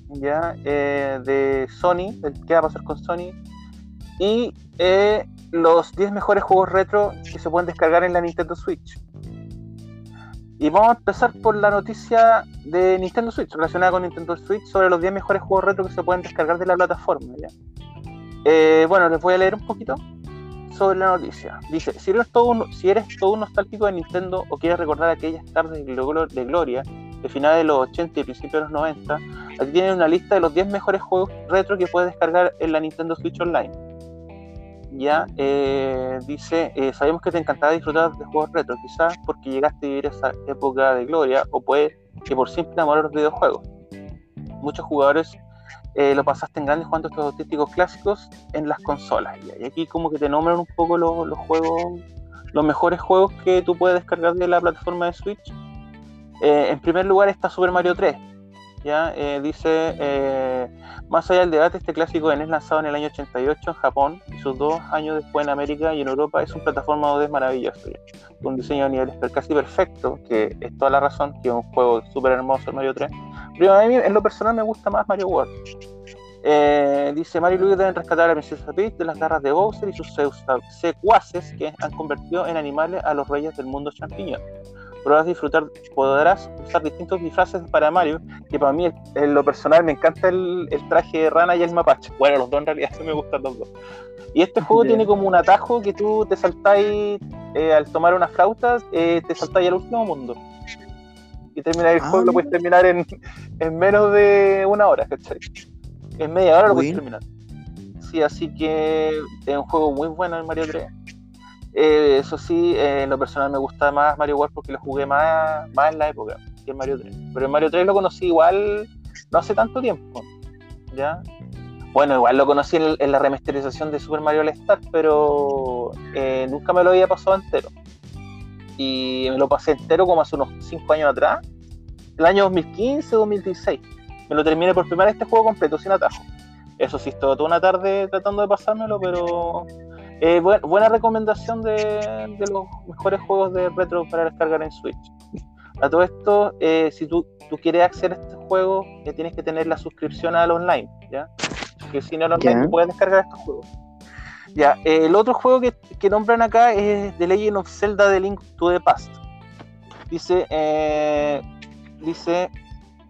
ya de Sony, el qué va a pasar con Sony, y los 10 mejores juegos retro que se pueden descargar en la Nintendo Switch. Y vamos a empezar por la noticia de Nintendo Switch, relacionada con Nintendo Switch, sobre los 10 mejores juegos retro que se pueden descargar de la plataforma. Eh, bueno, les voy a leer un poquito sobre la noticia. Dice, si eres, todo un, si eres todo un nostálgico de Nintendo o quieres recordar aquellas tardes de gloria de finales de los 80 y principios de los 90, aquí tienen una lista de los 10 mejores juegos retro que puedes descargar en la Nintendo Switch Online. Ya, eh, dice, eh, sabemos que te encantaba disfrutar de juegos retro, quizás porque llegaste a vivir esa época de gloria o puede que por simple amor a los videojuegos. Muchos jugadores eh, lo pasaste en grande jugando estos auténticos clásicos en las consolas. Y aquí como que te nombran un poco los, juegos, los mejores juegos que tú puedes descargar de la plataforma de Switch. Eh, en primer lugar está Super Mario 3. ¿Ya? Eh, dice, más allá del debate, este clásico de NES lanzado en el año 88 en Japón y sus dos años después en América y en Europa es un plataforma 2D maravilloso. Con un diseño a niveles casi perfecto, que es toda la razón, que es un juego súper hermoso el Mario 3 pero a mí, en lo personal, me gusta más Mario World. Eh, dice Mario y Luigi deben rescatar a la princesa Peach de las garras de Bowser y sus secuaces que han convertido en animales a los reyes del mundo champiñón. Podrás disfrutar, podrás usar distintos disfraces para Mario, que para mí en lo personal me encanta el, traje de rana y el mapache. Bueno, los dos en realidad sí me gustan los dos. Y este juego tiene como un atajo que tú te saltáis eh, al tomar una flauta, eh, te saltáis al último mundo y terminar el juego lo puedes ah. terminar en, en, menos de una hora, ¿cachai? En media hora lo puedes terminar. Sí, así que es un juego muy bueno el Mario 3. Eh, eso sí, eh, en lo personal me gusta más Mario World porque lo jugué más, más en la época que el Mario 3. Pero el Mario 3 lo conocí igual no hace tanto tiempo. ¿Ya? Bueno, igual lo conocí en, la remasterización de Super Mario All Star, pero eh, nunca me lo había pasado entero y me lo pasé entero como hace unos 5 años atrás, el año 2015, 2016. Me lo terminé por primera vez este juego completo, sin atajo. Eso sí, estuve toda una tarde tratando de pasármelo, pero eh, buena recomendación de, los mejores juegos de retro para descargar en Switch. A todo esto, eh, si tú, tú, quieres acceder a este juego, eh, tienes que tener la suscripción al online, ¿ya? Porque si no, al online puedes descargar estos juegos. Ya, el otro juego que, nombran acá es The Legend of Zelda The Link to the Past. Dice, eh, dice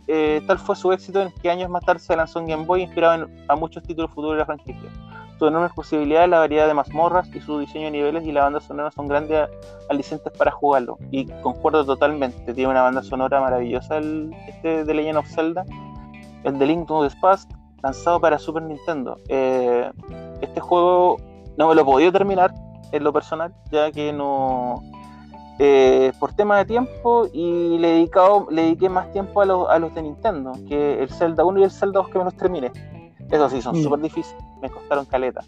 eh, tal fue su éxito en que años más tarde se lanzó en Game Boy, inspirado a muchos títulos futuros de la franquicia. Sus enormes posibilidades, la variedad de mazmorras y su diseño de niveles y la banda sonora son grandes alicientes para jugarlo. Y concuerdo totalmente, tiene una banda sonora maravillosa el, este The Legend of Zelda. El The Link to the Past, lanzado para Super Nintendo. Eh, este juego no me lo he podido terminar en lo personal, ya que no. Eh, por tema de tiempo y le, dedicado, le dediqué más tiempo a, a los de Nintendo, que el Zelda 1 y el Zelda 2 que me los terminé. Eso sí, son mm. súper difíciles, me costaron caleta.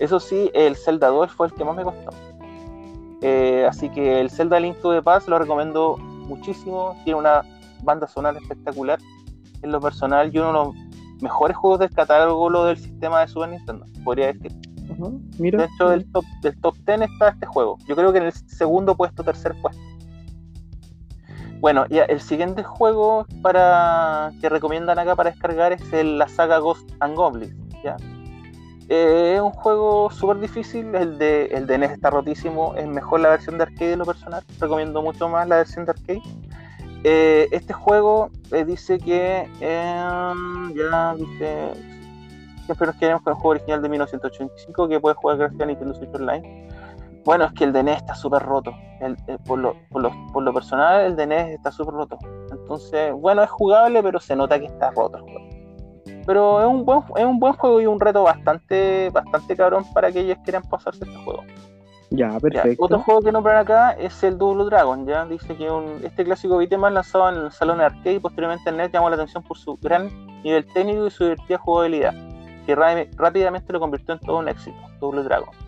Eso sí, el Zelda 2 fue el que más me costó. Eh, así que el Zelda Link to the Past lo recomiendo muchísimo. Tiene una banda sonora espectacular. En lo personal, y uno de los mejores juegos del catálogo del sistema de Super Nintendo, podría decir mira. De hecho, del top, del top 10 está este juego. Yo creo que en el segundo puesto, tercer puesto. Bueno, ya el siguiente juego para que recomiendan acá para descargar es el, la saga Ghost and Goblins. ¿ya? Eh, es un juego súper difícil, el de, el de NES está rotísimo, es mejor la versión de arcade de lo personal, recomiendo mucho más la versión de arcade. Eh, este juego eh, dice que ya dice siempre nos quedamos con el juego original de 1985 que puede jugar gracias a Nintendo Switch Online. Bueno, es que el de NES está súper roto. El, eh, por, lo, por, lo, por, lo, personal, el de NES está súper roto. Entonces, bueno, es jugable, pero se nota que está roto el juego. Pero es un buen, es un buen juego y un reto bastante, bastante cabrón para aquellos que quieran pasarse este juego. Ya, perfecto. otro juego que nombran acá es el Double Dragon, ya dice que este clásico más lanzado en el salón de arcade y posteriormente en net llamó la atención por su gran nivel técnico y su divertida jugabilidad, que rápidamente lo convirtió en todo un éxito, Double Dragon.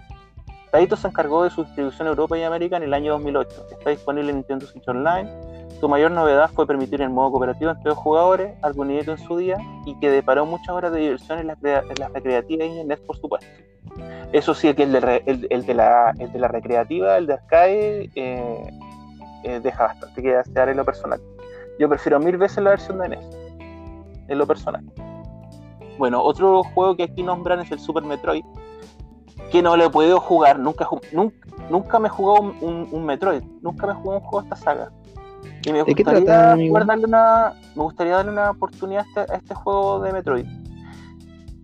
Taito se encargó de su distribución en Europa y América en el año 2008. Está disponible en Nintendo Switch Online. Su mayor novedad fue permitir el modo cooperativo entre dos jugadores, algo inédito en su día y que deparó muchas horas de diversión en las, recreativas y en NES, por supuesto. Eso sí, que el de, el, de, la, el de la recreativa, el de arcade, eh, eh, deja bastante que desear en lo personal. Yo prefiero mil veces la versión de NES, en lo personal. Bueno, otro juego que aquí nombran es el Super Metroid, que no le he podido jugar, nunca, nunca, nunca me he jugado un, Metroid, nunca me he jugado un juego de esta saga. Y me gustaría, darle una, me gustaría darle una oportunidad a este, este juego de Metroid.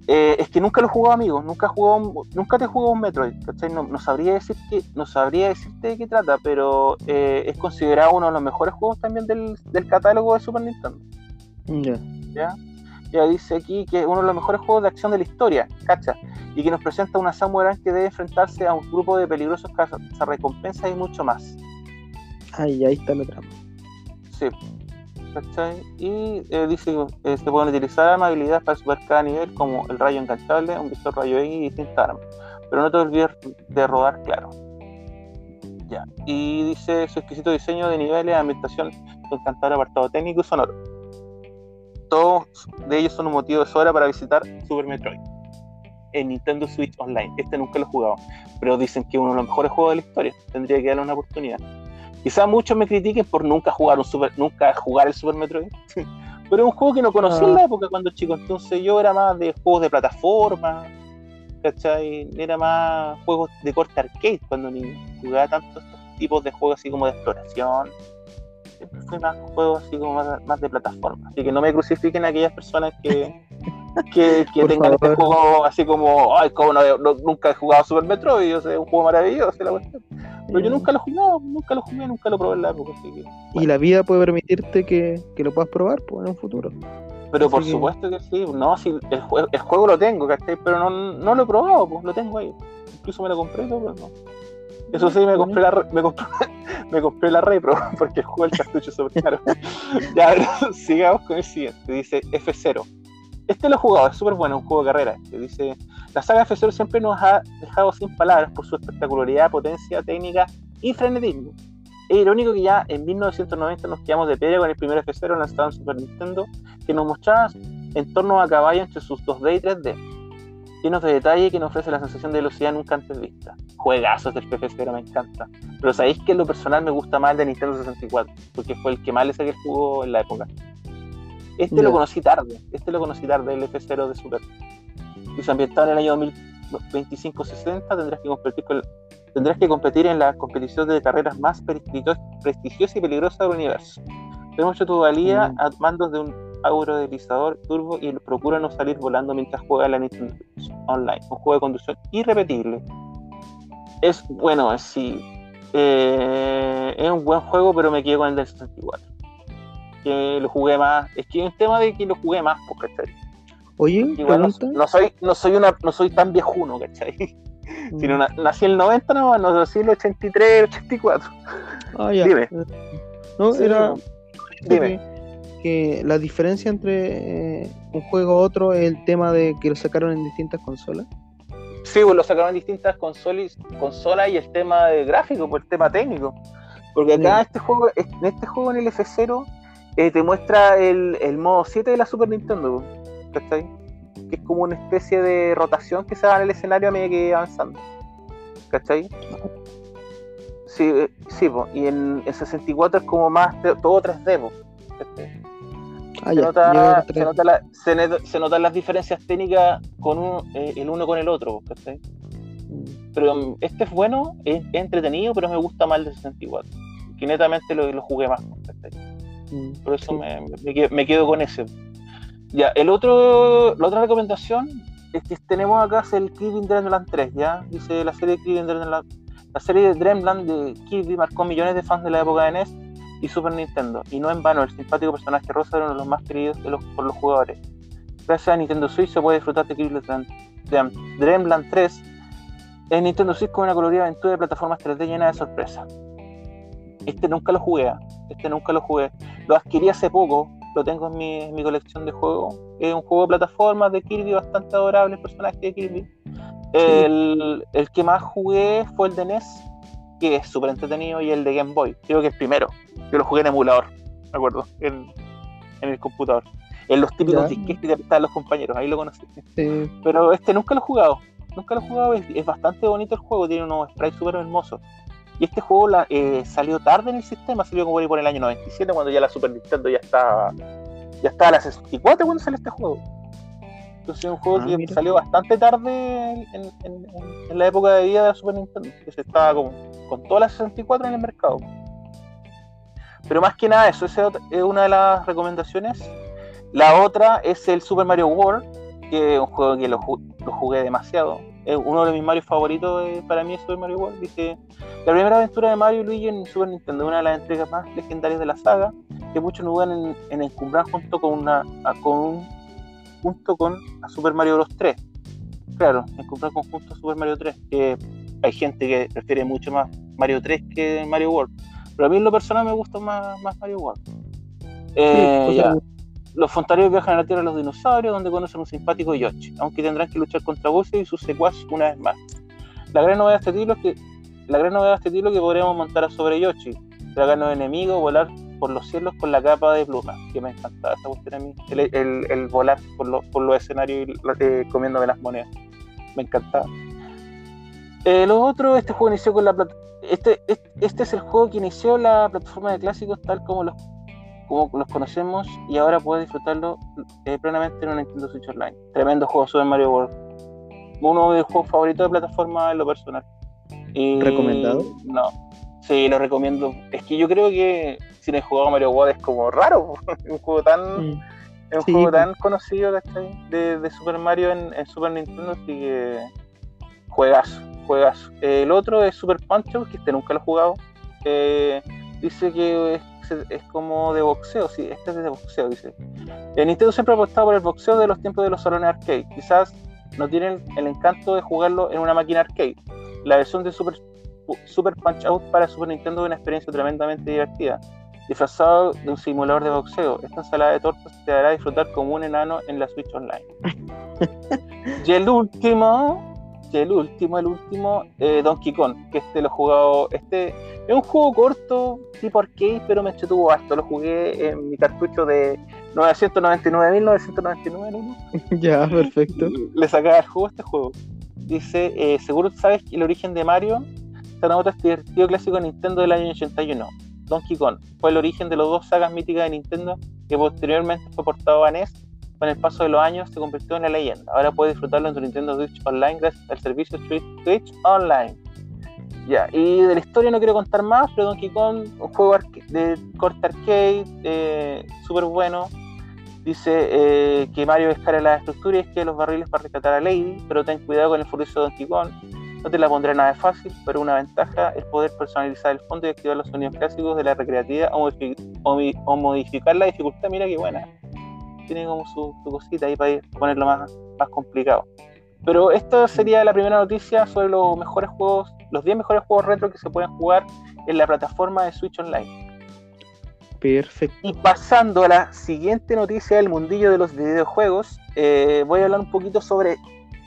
Eh, es que nunca lo he jugado, amigo, nunca, jugado, nunca te he jugado un Metroid, No, sabría decir que, no sabría decirte de qué trata, pero eh, es considerado uno de los mejores juegos también del, catálogo de Super Nintendo. ¿Ya? Ya dice aquí que es uno de los mejores juegos de acción de la historia, ¿cacha? Y que nos presenta una samurai que debe enfrentarse a un grupo de peligrosos recompensas y mucho más. Ay, ahí está la trama. Sí. ¿Cachai? Y eh, dice que eh, se pueden utilizar habilidades para superar cada nivel, como el rayo enganchable, un visor rayo X y distintas armas. Pero no te olvides de rodar claro. Ya. Y dice su exquisito diseño de niveles, ambientación, su encantador apartado técnico y sonoro todos de ellos son un motivo de sobra para visitar Super Metroid en Nintendo Switch Online. Este nunca lo he jugado, pero dicen que es uno de los mejores juegos de la historia. Tendría que darle una oportunidad. Quizás muchos me critiquen por nunca jugar un Super, nunca jugar el Super Metroid. pero es un juego que no conocí en la ah. época cuando chico. Entonces yo era más de juegos de plataforma, ¿cachai? Era más juegos de corte arcade cuando ni jugaba tantos tipos de juegos así como de exploración siempre fui más juegos así como más, de plataforma. Así que no me crucifiquen aquellas personas que, que, tengan este juego así como, ay, como no, nunca he jugado Super Metroid, yo sé, un juego maravilloso, la cuestión. Pero yo nunca lo he jugado, nunca lo jugué, nunca lo probé en la época. Así que, Y la vida puede permitirte que, que, lo puedas probar pues, en un futuro. Pero por supuesto que sí, no, sí, el, juego, el juego lo tengo, ¿cachai? Pero no, no lo he probado, pues lo tengo ahí. Incluso me lo compré, pero no. Eso sí, me compré la, me compré, me compré la repro porque el juego del cartucho súper caro. ya, sigamos con el siguiente. Dice F0. Este lo he jugado, es súper bueno, un juego de carrera. dice, la saga F0 siempre nos ha dejado sin palabras por su espectacularidad, potencia, técnica y frenetismo. Es irónico que ya en 1990 nos quedamos de piedra con el primer F0 lanzado en Super Nintendo, que nos mostraba entornos a caballo entre sus 2D y 3D llenos de detalle que nos ofrece la sensación de velocidad nunca antes vista. Juegazos del PP0 me encanta. Pero sabéis que en lo personal me gusta más el de Nintendo 64, porque fue el que más le saqué el juego en la época. Este lo conocí tarde, este lo conocí tarde, el F0 de Super. Y se ambientaba en el año 2025-60, tendrás que competir tendrás que competir en la competición de carreras más prestigiosa y peligrosa del universo. Tenemos hecho tu valía mm. a mandos de un aerodeslizador turbo y procura no salir volando mientras juega la Nintendo Online, un juego de conducción irrepetible. Es bueno, sí, eh, es un buen juego, pero me quedo con el del 64. Que lo jugué más, es que es un tema de que lo jugué más, pues, ¿cachai? Oye, no, soy, no soy una, no soy tan viejuno, ¿cachai? Mm. Sino nací en el 90 no, no nací en el 83, 84. Ah, ya. Dime. No, era. Dime que la diferencia entre eh, un juego u otro es el tema de que lo sacaron en distintas consolas. Sí, pues lo sacaron en distintas consolas, consolas y el tema de gráfico, pues el tema técnico. Porque acá este juego, en este juego en el F0 eh, te muestra el, el, modo 7 de la Super Nintendo, ¿cachai? Que es como una especie de rotación que se da en el escenario a medida que avanzando. ¿Cachai? Sí, eh, sí pues, y en, el 64 es como más todo 3D, ¿cachai? Ah, se, nota, se, notan las diferencias técnicas con eh, el uno con el otro, mm. Pero um, este es bueno, es, entretenido, pero me gusta más el de 64. Que netamente lo, lo jugué más, mm, Por eso me, quedo, con ese. Ya, el otro, la otra recomendación es que tenemos acá el Kirby Dreamland 3, ¿ya? Dice la serie Kirby Dreamland. La serie de Dreamland de Kirby marcó millones de fans de la época de NES y Super Nintendo. Y no en vano, el simpático personaje rosa era uno de los más queridos por los jugadores. Gracias a Nintendo Switch se puede disfrutar de Dreamland 3 en Nintendo Switch con una colorida aventura de plataformas 3D llena de sorpresas. Este nunca lo jugué, ¿ah? Este nunca lo jugué. Lo adquirí hace poco, lo tengo en mi, colección de juegos. Es un juego de plataformas de Kirby bastante adorable, el personaje de Kirby. El, que más jugué fue el de NES, que es súper entretenido, y el de Game Boy, creo que es el primero. Yo lo jugué en emulador, me acuerdo, en, el computador. En los típicos disques que te los compañeros, ahí lo conocí. Pero este nunca lo he jugado, nunca lo he jugado, es, bastante bonito el juego, tiene unos sprites súper hermosos. Y este juego la, eh, salió tarde en el sistema, salió como por el año 97, cuando ya la Super Nintendo ya estaba, ya estaba a la 64 cuando salió este juego. Entonces es un juego ah, que salió bastante tarde en, la época de vida de la Super Nintendo, que se estaba con, con todas las 64 en el mercado. Pero más que nada eso, esa es una de las recomendaciones. La otra es el Super Mario World, que es un juego que lo, lo jugué demasiado. Uno de mis Mario favoritos para mí es Super Mario World. Dice, la primera aventura de Mario y Luigi en Super Nintendo, una de las entregas más legendarias de la saga, que muchos no dudan en, en encumbrar junto con una con un, junto con a Super Mario Bros 3. Claro, encumbrar conjunto a Super Mario 3, que hay gente que prefiere mucho más Mario 3 que Mario World. Pero a mí en lo personal me gusta más, más Mario World. Eh, los fontaneros viajan a la Tierra de los dinosaurios, donde conocen un simpático Yoshi, aunque tendrán que luchar contra Bowser y sus secuaces una vez más. La gran novedad de este título es que la gran novedad este podríamos montar sobre Yoshi, tragarnos enemigos, volar por los cielos con la capa de plumas, que me encantaba esa cuestión a mí, el, volar por, los escenarios y eh, comiéndome las monedas, me encantaba. Eh, lo otro, este juego inició con la este, este, este es el juego que inició la plataforma de clásicos tal como los como los conocemos y ahora puedes disfrutarlo eh, plenamente en una Nintendo Switch Online. Tremendo juego Super Mario World. Uno de mis juegos favoritos de plataforma en lo personal. ¿Recomendado? No. Sí, lo recomiendo. Es que yo creo que si no he jugado Mario World es como raro. un juego tan. Mm. un juego tan conocido de, de, Super Mario en, Super Nintendo, así que juegas, juegas. el otro es Super Punch que este nunca lo he jugado. Eh, dice que es es como de boxeo, sí, este es de boxeo, dice. El Nintendo siempre ha apostado por el boxeo de los tiempos de los salones arcade. Quizás no tienen el encanto de jugarlo en una máquina arcade. La versión de Super, Super Punch Out para Super Nintendo es una experiencia tremendamente divertida. Disfrazado de un simulador de boxeo, esta ensalada de tortas te hará disfrutar como un enano en la Switch Online. y el último, el último, el último, eh, Donkey Kong, que este lo he jugado, este es un juego corto, tipo arcade, pero me entretuvo harto. Lo jugué en mi cartucho de 999.999 Ya, perfecto. Le sacaba el juego a este juego. Dice, eh, seguro sabes que el origen de Mario en otro divertido clásico de Nintendo del año 81. Donkey Kong fue el origen de las dos sagas míticas de Nintendo que posteriormente fue portado a NES. Con el paso de los años se convirtió en la leyenda. Ahora puedes disfrutarlo en tu Nintendo Switch Online gracias al servicio Switch Online. Ya, y de la historia no quiero contar más, pero Donkey Kong, un juego de corte arcade, eh, súper bueno. Dice eh, que Mario escala las estructuras y es que los barriles para rescatar a Lady, pero ten cuidado con el furioso Donkey Kong. No te la pondré nada fácil, pero una ventaja es poder personalizar el fondo y activar los sonidos clásicos de la recreativa o, modificar la dificultad. Mira qué buena. Tiene como su, cosita ahí para ponerlo más, más complicado. Pero esta sería la primera noticia sobre los mejores juegos los 10 mejores juegos retro que se pueden jugar en la plataforma de Switch Online. Perfecto. Y pasando a la siguiente noticia del mundillo de los videojuegos, eh, voy a hablar un poquito sobre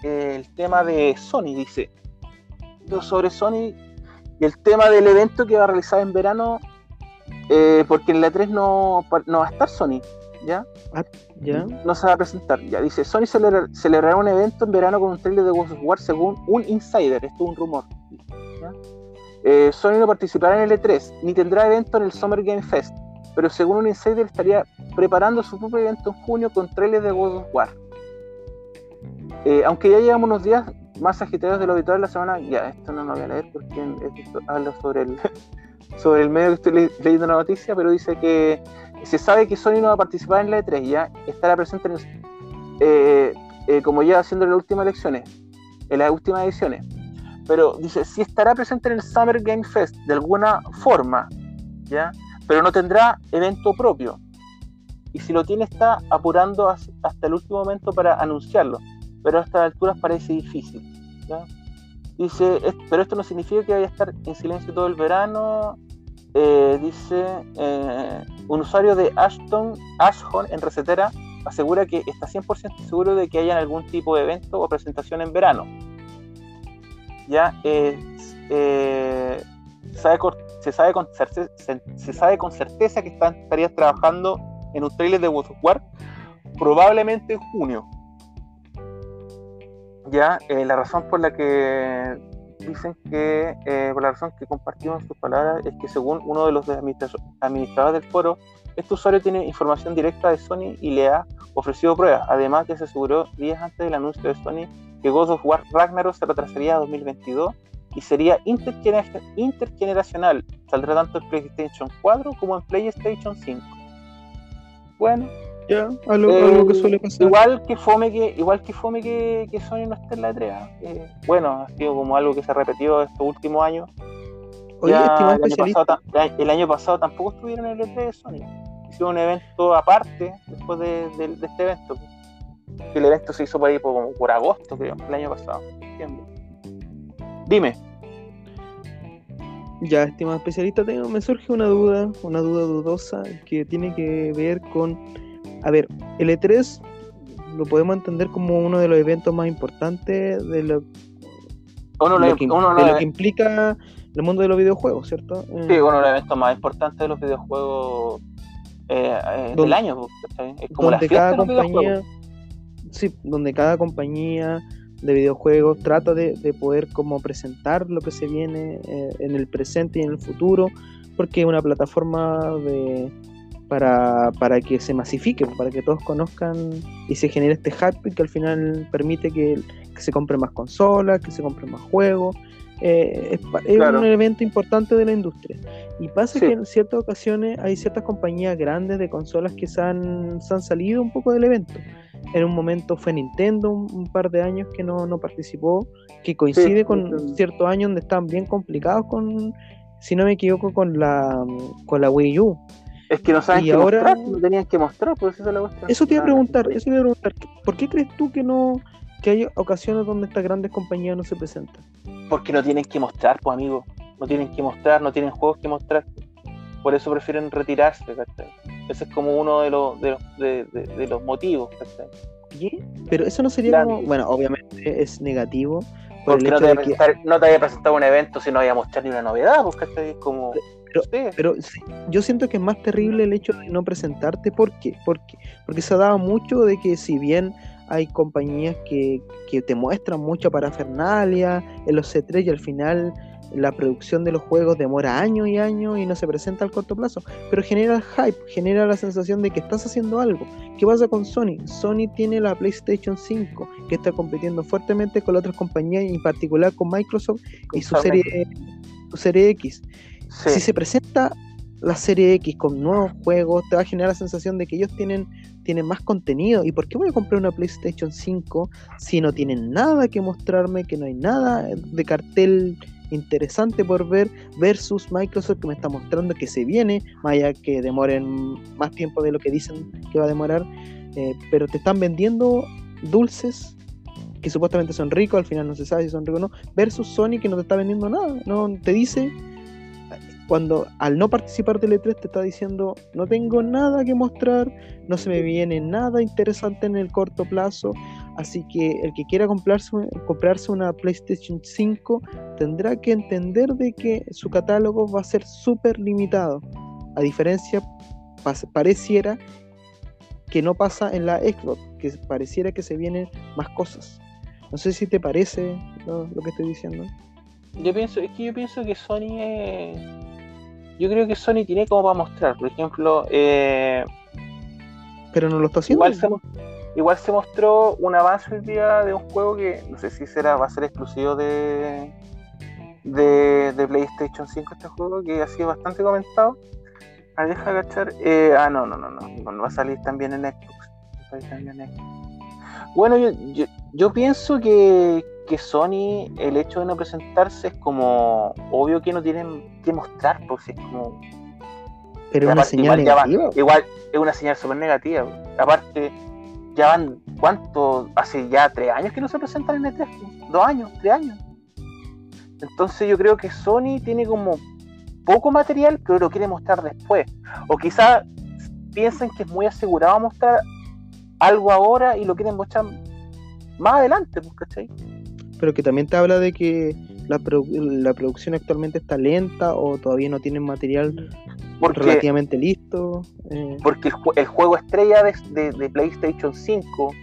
eh, el tema de Sony, dice. Sobre Sony y el tema del evento que va a realizar en verano, eh, porque en la 3 no, no va a estar Sony, ¿ya? Ah, ¿ya? No se va a presentar, ya. Dice, Sony celebrará un evento en verano con un trailer de Ghost of War según un insider, esto es un rumor. Eh, Sony no participará en el E3, ni tendrá evento en el Summer Game Fest, pero según un insider estaría preparando su propio evento en junio con trailers de God of War. Eh, aunque ya llevamos unos días más agitados de lo habitual la semana, ya, esto no lo voy a leer porque habla sobre el, sobre el medio que estoy leyendo la noticia, pero dice que se sabe que Sony no va a participar en la E3, ya estará presente en eh, como ya haciendo las últimas elecciones, en las últimas ediciones pero dice, sí estará presente en el Summer Game Fest de alguna forma, ¿ya? Pero no tendrá evento propio. y si lo tiene está apurando hasta el último momento para anunciarlo, pero a estas alturas parece difícil. Dice, pero esto no significa que vaya a estar en silencio todo el verano. Eh, dice, eh, un usuario de Ashton, Ashton en Recetera asegura que está 100% seguro de que haya algún tipo de evento o presentación en verano. Ya eh, se, sabe, se, sabe con certeza, se, sabe con certeza que están, estarías trabajando en un trailer de World War probablemente en junio. Ya, eh, la razón por la que dicen que, eh, por la razón que compartimos sus palabras, es que según uno de los administradores del foro, este usuario tiene información directa de Sony y le ha ofrecido pruebas. Además, ya se aseguró días antes del anuncio de Sony que God of War Ragnarok se retrasaría a 2022 y sería intergeneracional. Saldrá tanto en PlayStation 4 como en PlayStation 5. Bueno, ya, algo, que eh, suele pasar. Igual que fome que, igual que fome que, que Sony no esté en la E3. Eh, bueno, ha sido como algo que se ha repetido estos últimos años. Oye, el, año pasado, el, año pasado, tampoco estuvieron en el E3 de Sony. Hicieron un evento aparte después de, este evento. El evento se hizo por ahí por, por agosto, creo, el año pasado. Dime. Ya, estimado especialista, tengo, me surge una duda, una duda dudosa que tiene que ver con a ver, el E3 lo podemos entender como uno de los eventos más importantes de lo, que, implica el mundo de los videojuegos, ¿cierto? Sí, uno de los eventos más importantes de los videojuegos eh, eh, del año. Es como donde cada compañía, sí, donde cada compañía de videojuegos trata de, poder como presentar lo que se viene eh, en el presente y en el futuro, porque es una plataforma de para, para que se masifique, para que todos conozcan y se genere este hype que al final permite que, se compre más consolas, que se compre más juegos. Eh, es, un evento importante de la industria. Y pasa que en ciertas ocasiones hay ciertas compañías grandes de consolas que se han, se han salido un poco del evento. En un momento fue Nintendo, un, par de años que no, no participó, que coincide con ciertos años donde están bien complicados con, si no me equivoco, con la, con la Wii U. Es que no saben qué ahora... mostrar, no tenían que mostrar, por eso es la cuestión. Eso te iba a preguntar, eso te iba a preguntar, ¿por qué crees tú que no, que hay ocasiones donde estas grandes compañías no se presentan? Porque no tienen que mostrar, pues amigo, no tienen que mostrar, no tienen juegos que mostrar. Por eso prefieren retirarse, Ese es como uno de los, de los, de, los motivos, ¿Qué? Pero eso no sería como, bueno, obviamente es negativo. Porque no te, no te, había presentado un evento si no había mostrar ni una novedad, pues, Es como... Pero, yo siento que es más terrible el hecho de no presentarte. ¿Por qué? Porque, porque se ha dado mucho de que si bien hay compañías que, te muestran mucha parafernalia en los C3 y al final la producción de los juegos demora años y años y no se presenta al corto plazo, pero genera el hype, genera la sensación de que estás haciendo algo. ¿Qué pasa con Sony? Sony tiene la PlayStation 5 que está compitiendo fuertemente con otras compañías, en particular con Microsoft y su serie, su serie X. Si se presenta la serie X con nuevos juegos, te va a generar la sensación de que ellos tienen, tienen más contenido. ¿Y por qué voy a comprar una PlayStation 5 si no tienen nada que mostrarme, que no hay nada de cartel interesante por ver versus Microsoft que me está mostrando que se viene, más allá que demoren más tiempo de lo que dicen que va a demorar, eh, pero te están vendiendo dulces que supuestamente son ricos, al final no se sabe si son ricos o no, versus Sony que no te está vendiendo nada, no te dice cuando al no participar del E3 te está diciendo no tengo nada que mostrar, no se me viene nada interesante en el corto plazo, así que el que quiera comprarse, comprarse una PlayStation 5 tendrá que entender de que su catálogo va a ser súper limitado, a diferencia pareciera que no pasa en la Xbox, que pareciera que se vienen más cosas. No sé si te parece lo, que estoy diciendo. Yo pienso, es que yo pienso que Sony es yo creo que Sony tiene como para mostrar. Por ejemplo, eh, pero no lo está haciendo. Igual se, mostró un avance el día de un juego que no sé si será va a ser exclusivo de, de, PlayStation 5 este juego que ha sido bastante comentado. Ah, deja agachar. Eh, ah, no, no, no, no, no, va a salir también en Xbox. También en Xbox. Bueno, yo, yo, yo pienso que, que Sony, el hecho de no presentarse es como obvio que no tienen que mostrar, pues es como Pero Y una señal igual, ya va- negativa. igual es una señal súper negativa. Aparte, ya van, ¿cuánto? Hace ya tres años que no se presentan en E3. po. Dos años, tres años. Entonces yo creo que Sony tiene como poco material, pero lo quiere mostrar después. O quizás piensan que es muy asegurado mostrar algo ahora y lo quieren mostrar más adelante, pues, ¿cachai? Pero que también te habla de que la, produ- la producción actualmente está lenta o todavía no tienen material Porque, relativamente listo. eh, porque el, el juego estrella de, de- de PlayStation 5,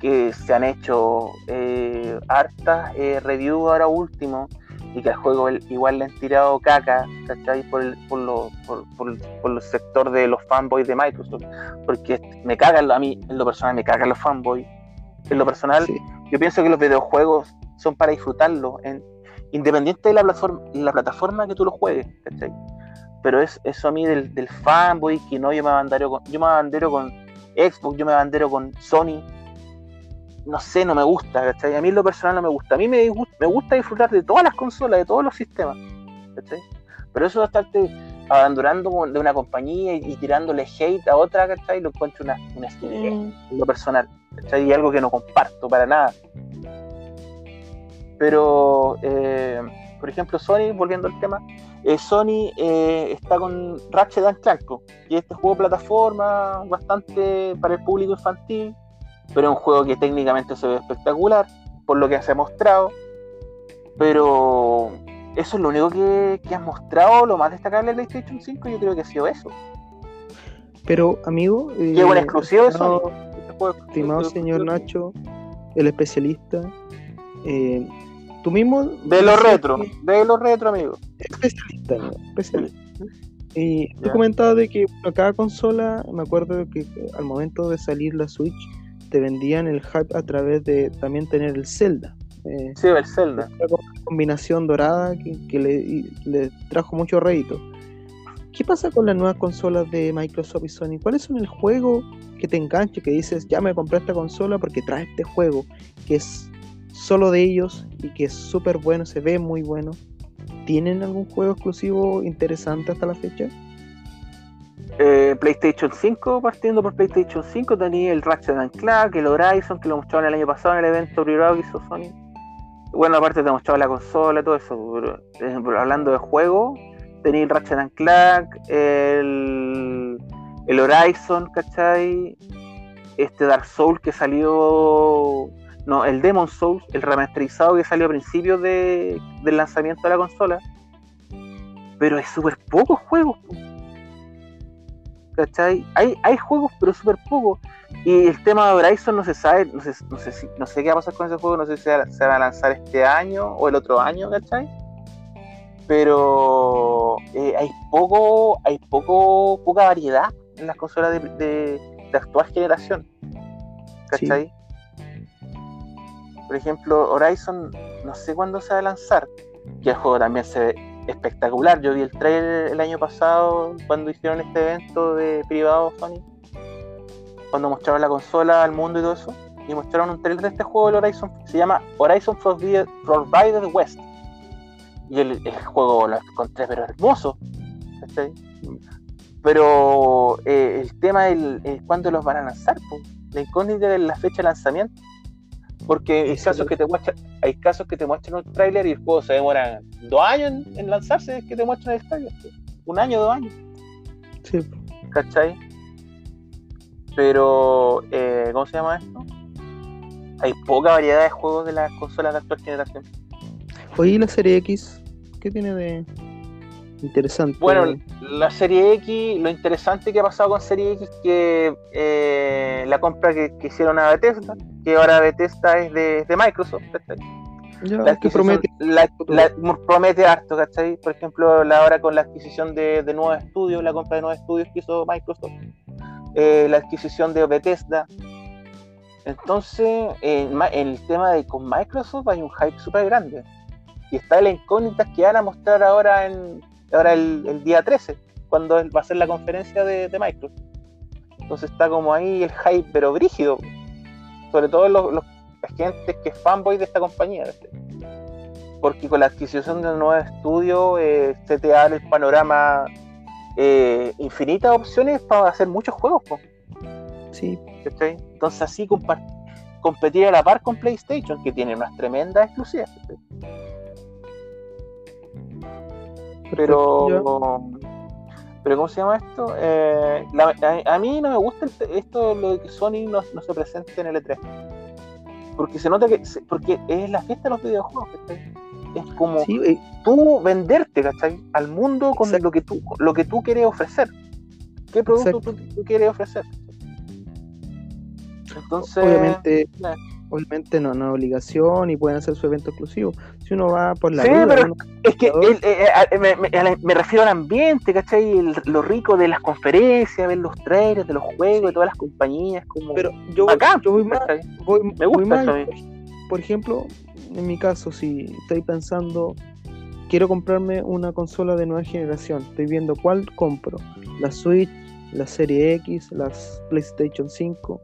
que se han hecho eh, hartas eh, reviews ahora último, y que al juego el- igual le han tirado caca, ¿cachai? Por el, por, lo- por, por- por el sector de los fanboys de Microsoft, porque me cagan, a mí en lo personal me cagan los fanboys. En lo personal, sí. yo pienso que los videojuegos son para disfrutarlos, en, independiente de la plataforma, la plataforma que tú lo juegues, ¿cachai? Pero es eso a mí del, del fanboy, que no, yo me bandero con, yo me bandero con Xbox, yo me bandero con Sony. No sé, no me gusta, ¿cachai? A mí en lo personal no me gusta. A mí me, me gusta disfrutar de todas las consolas, de todos los sistemas, ¿cachai? Pero eso de estarte abandonando de una compañía y, y tirándole hate a otra, ¿cachai? Lo encuentro una, una estupidez en lo personal, ¿cachai? Y algo que no comparto para nada. Pero, eh, por ejemplo, Sony, volviendo al tema, eh, Sony eh, está con Ratchet and Clank, y este juego plataforma bastante para el público infantil, pero es un juego que técnicamente se ve espectacular, por lo que se ha mostrado. Pero eso es lo único que, que han mostrado, lo más destacable de PlayStation 5, yo creo que ha sido eso. Pero, amigo. eh, Qué buen exclusivo estimado- Sony. Este juego es Estimado señor Nacho, el especialista, eh, tú mismo. De lo retro, que- de lo retro, amigo. Especialista, amigo, especialista. Y tú Ya. comentabas de que bueno, cada consola, me acuerdo que que al momento de salir la Switch, te vendían el hype a través de también tener el Zelda. Eh, Sí, el Zelda. una co- combinación dorada que, que le, y- le trajo mucho rédito. ¿Qué pasa con las nuevas consolas de Microsoft y Sony? ¿Cuáles son el juego que te enganche, que dices, ya me compré esta consola porque trae este juego, que es solo de ellos y que es súper bueno, se ve muy bueno? ¿Tienen algún juego exclusivo interesante hasta la fecha? Eh, PlayStation 5, partiendo por PlayStation 5, tenía el Ratchet and Clank, el Horizon, que lo mostraron el año pasado en el evento privado que hizo Sony. Bueno, aparte te mostraba la consola, todo eso, pero, pero hablando de juego, tenía el Ratchet and Clank, el, el Horizon, ¿cachai? Este Dark Souls que salió, no, el Demon Souls, el remasterizado que salió a principios de, del lanzamiento de la consola. Pero hay súper pocos juegos. ¿cachai? Hay, hay juegos, pero súper pocos. Y el tema de Horizon no se sabe, no sé, no sé, si- no sé qué va a pasar con ese juego, no sé si se va, se va a lanzar este año o el otro año, ¿cachai? Pero eh, hay poco, hay poco, poca variedad en las consolas de, de, de actual generación. ¿Cachai? Por ejemplo, Horizon, no sé cuándo se va a lanzar, que el juego también se ve espectacular. Yo vi el trailer el año pasado cuando hicieron este evento de privado Sony, cuando mostraron la consola al mundo y todo eso, y mostraron un trailer de este juego, el Horizon, se llama Horizon Forbidden Forbidden West. Y el, el juego lo encontré, pero hermoso. ¿cachai? Pero eh, el tema es cuándo los van a lanzar, po. la incógnita es la fecha de lanzamiento. Porque hay casos, que te muestran, hay casos que te muestran un tráiler y el juego se demora dos años en, en lanzarse, que te muestran el tráiler. Un año, dos años, Sí. ¿cachai? Pero, eh, ¿cómo se llama esto? Hay poca variedad de juegos de las consolas de actual generación. Oye, ¿y la serie X? ¿Qué tiene de interesante? Bueno, la serie X, lo interesante que ha pasado con serie X es que eh, la compra que, que hicieron a Bethesda, que ahora Bethesda es de, de Microsoft, ya, La ¿qué adquisición- promete? la- la- promete harto, ¿cachai? Por ejemplo, la, ahora con la adquisición de, de nuevos estudios, la compra de nuevos estudios que hizo Microsoft, eh, la adquisición de Bethesda. Entonces, eh, el tema de con Microsoft hay un hype súper grande. Y está la incógnita que van a mostrar ahora en ahora el, día 13, cuando va a ser la conferencia de, de Microsoft. Entonces está como ahí el hype, pero brígido. Sobre todo los, los gente que es fanboy de esta compañía. Porque con la adquisición de un nuevo estudio eh, se te abre el panorama eh, infinitas opciones para hacer muchos juegos. Po. Sí. ¿cachai? Entonces así competir a la par con PlayStation, que tiene unas tremendas exclusivas. Pero, pero ¿cómo se llama esto? Eh, a, mí no me gusta esto lo de que Sony no, no, se presente en el E3. Porque se nota que porque es la fiesta de los videojuegos, Es como eh. tú venderte, ¿cachai? Al mundo con lo que tú lo que tú quieres ofrecer. ¿Qué producto tú, tú, quieres ofrecer? Entonces, obviamente, obviamente no, no es obligación y pueden hacer su evento exclusivo. Si uno va por la. Sí, pero es que eh, eh, me, refiero al ambiente, ¿cachai? lo rico de las conferencias, ver los trailers de los juegos, de todas las compañías. Como pero yo, acá, yo voy más. me gusta Por ejemplo, en mi caso, si estoy pensando, quiero comprarme una consola de nueva generación, estoy viendo cuál compro: la Switch, la Serie X, las PlayStation 5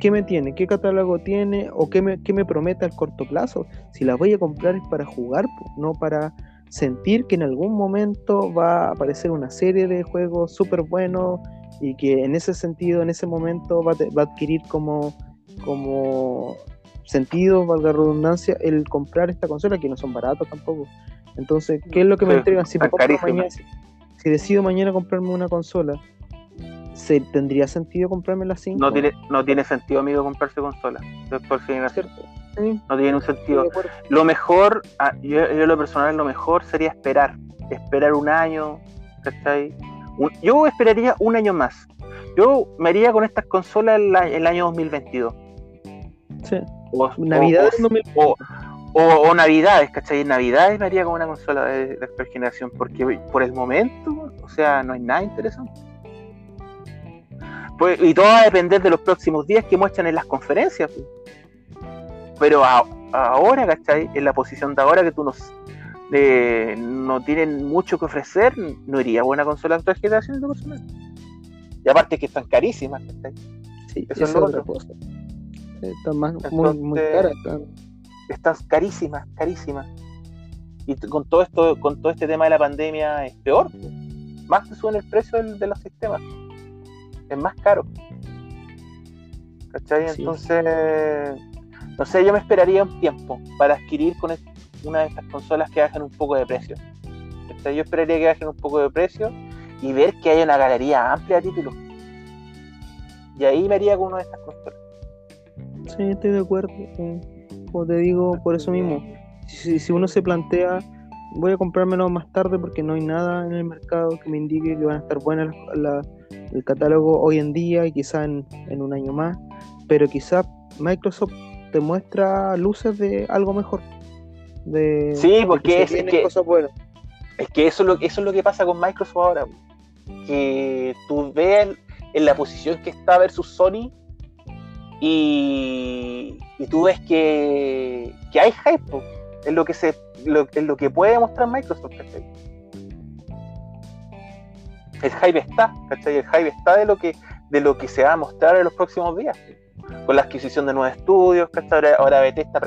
¿Qué me tiene? ¿Qué catálogo tiene? ¿O qué me, qué me promete al corto plazo? Si la voy a comprar es para jugar, no para sentir que en algún momento va a aparecer una serie de juegos súper buenos y que en ese sentido, en ese momento va, a adquirir como, como sentido, valga la redundancia, el comprar esta consola, que no son baratos tampoco. Entonces, ¿qué es lo que me entregan? Si, si decido mañana comprarme una consola ¿se tendría sentido comprarme la 5? No tiene, no tiene sentido, amigo, comprarse consola. Por No tiene un sentido. Lo mejor, ah, yo, yo, lo personal, lo mejor sería esperar. Esperar un año, ¿cachai? yo esperaría un año más. Yo me haría con estas consolas el, el año 2022. Sí. O, Navidades o, o, Navidades, ¿cachai? Navidades me haría con una consola de, de esta generación, porque por el momento, o sea, no hay nada interesante. Pues, y todo va a depender de los próximos días que muestran en las conferencias. Pues. Pero ahora, ¿cachai? En la posición de ahora que tú nos, no tienen mucho que ofrecer, no iría buena consola de actual generación de Y aparte que están carísimas, ¿cachai? Sí, eso es otra cosa. Están más, muy, muy caras. Están. carísimas, carísimas. Y con todo esto, con todo este tema de la pandemia es peor. Más te suben el precio de los sistemas es más caro. ¿Cachai? Entonces, no sé, yo me esperaría un tiempo para adquirir con una de estas consolas que bajen un poco de precio. Yo esperaría que bajen un poco de precio y ver que hay una galería amplia de títulos. Y ahí me haría con una de estas consolas. Sí, estoy de acuerdo. Como te digo, por eso mismo, si, si uno se plantea voy a comprármelo más tarde porque no hay nada en el mercado que me indique que van a estar buenas el catálogo hoy en día y quizá en, un año más, pero quizá Microsoft te muestra luces de algo mejor. De, sí, porque es, que, es que eso es, lo, eso es lo que pasa con Microsoft ahora. Que tú ves en la posición que está versus Sony y, tú ves que, que hay hype en lo que se lo, lo que puede mostrar Microsoft el hype está, ¿cachai? El hype está de lo que, de lo que se va a mostrar en los próximos días. Con la adquisición de nuevos estudios, ¿cachai? Ahora, Bethesda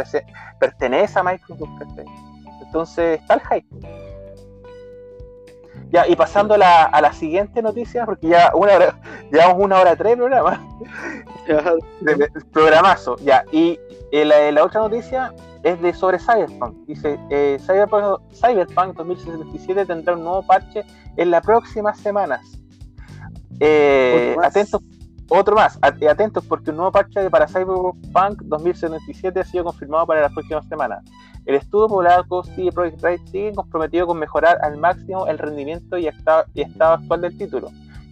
pertenece a Microsoft, ¿cachai? Entonces está el hype. Ya, y pasando a la, a la siguiente noticia, porque ya una hora, llevamos una hora tres programas. Programazo, ya. Y eh, la, la, otra noticia es de sobre Cyberpunk. Dice, eh, Cyberpunk, Cyberpunk 2067 tendrá un nuevo parche en las próximas semanas. Eh, atentos, otro más, atentos porque un nuevo parche para Cyberpunk 2077 ha sido confirmado para las próximas semanas. El estudio poblado CD Projekt Red sigue comprometido con mejorar al máximo el rendimiento y estado, actual del título,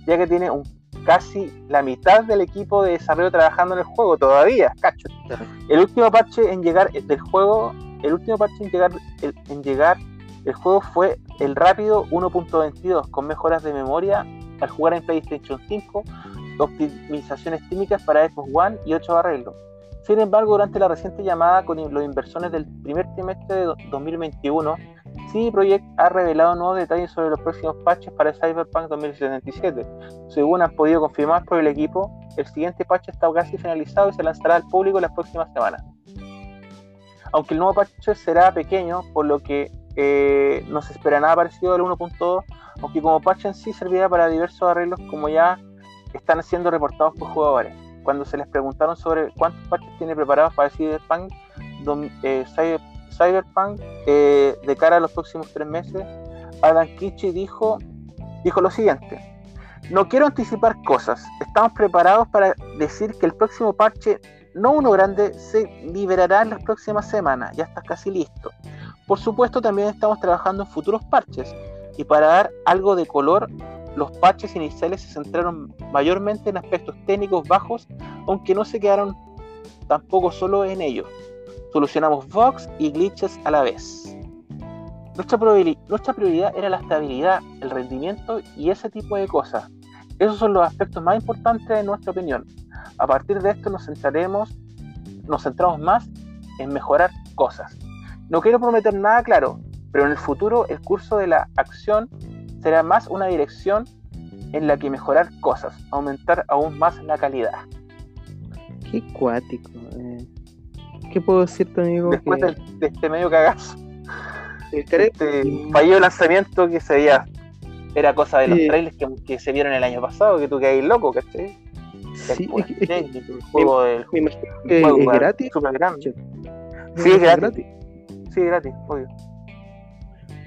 ya que tiene casi la mitad del equipo de desarrollo trabajando en el juego todavía, cacho. El último parche en llegar del juego, el juego fue el rápido 1.22 con mejoras de memoria al jugar en PlayStation 5, optimizaciones técnicas para Xbox One y 8 arreglos. Sin embargo, durante la reciente llamada con los inversores del primer trimestre de 2021, CD Projekt ha revelado nuevos detalles sobre los próximos patches para Cyberpunk 2077. Según han podido confirmar por el equipo, el siguiente patch está casi finalizado y se lanzará al público las próximas semanas. Aunque el nuevo patch será pequeño, por lo que eh, no se espera nada parecido al 1.2, aunque como parche en sí servía para diversos arreglos como ya están siendo reportados por jugadores. Cuando se les preguntaron sobre cuántos parches tiene preparados para Cyberpunk, eh, Cyberpunk eh, de cara a los próximos tres meses, Adam Kichi dijo, dijo lo siguiente. No quiero anticipar cosas. Estamos preparados para decir que el próximo parche, no uno grande, se liberará en las próximas semanas. Ya está casi listo. Por supuesto, también estamos trabajando en futuros parches. Y para dar algo de color, los parches iniciales se centraron mayormente en aspectos técnicos bajos, aunque no se quedaron tampoco solo en ello. Solucionamos bugs y glitches a la vez. Nuestra, prioridad era la estabilidad, el rendimiento y ese tipo de cosas. Esos son los aspectos más importantes en nuestra opinión. A partir de esto nos centraremos, nos centramos más en mejorar cosas. No quiero prometer nada claro, pero en el futuro el curso de la acción será más una dirección en la que mejorar cosas, aumentar aún más la calidad. Qué cuático. Eh. ¿Qué puedo decirte, amigo? Después de, este medio cagazo este fallido lanzamiento que se veía era cosa de los trailers que, se vieron el año pasado, que tú quedas loco, ¿cachai? Sí, es que, el juego, del es gratis. Sí, es gratis. Sí, es gratis, obvio.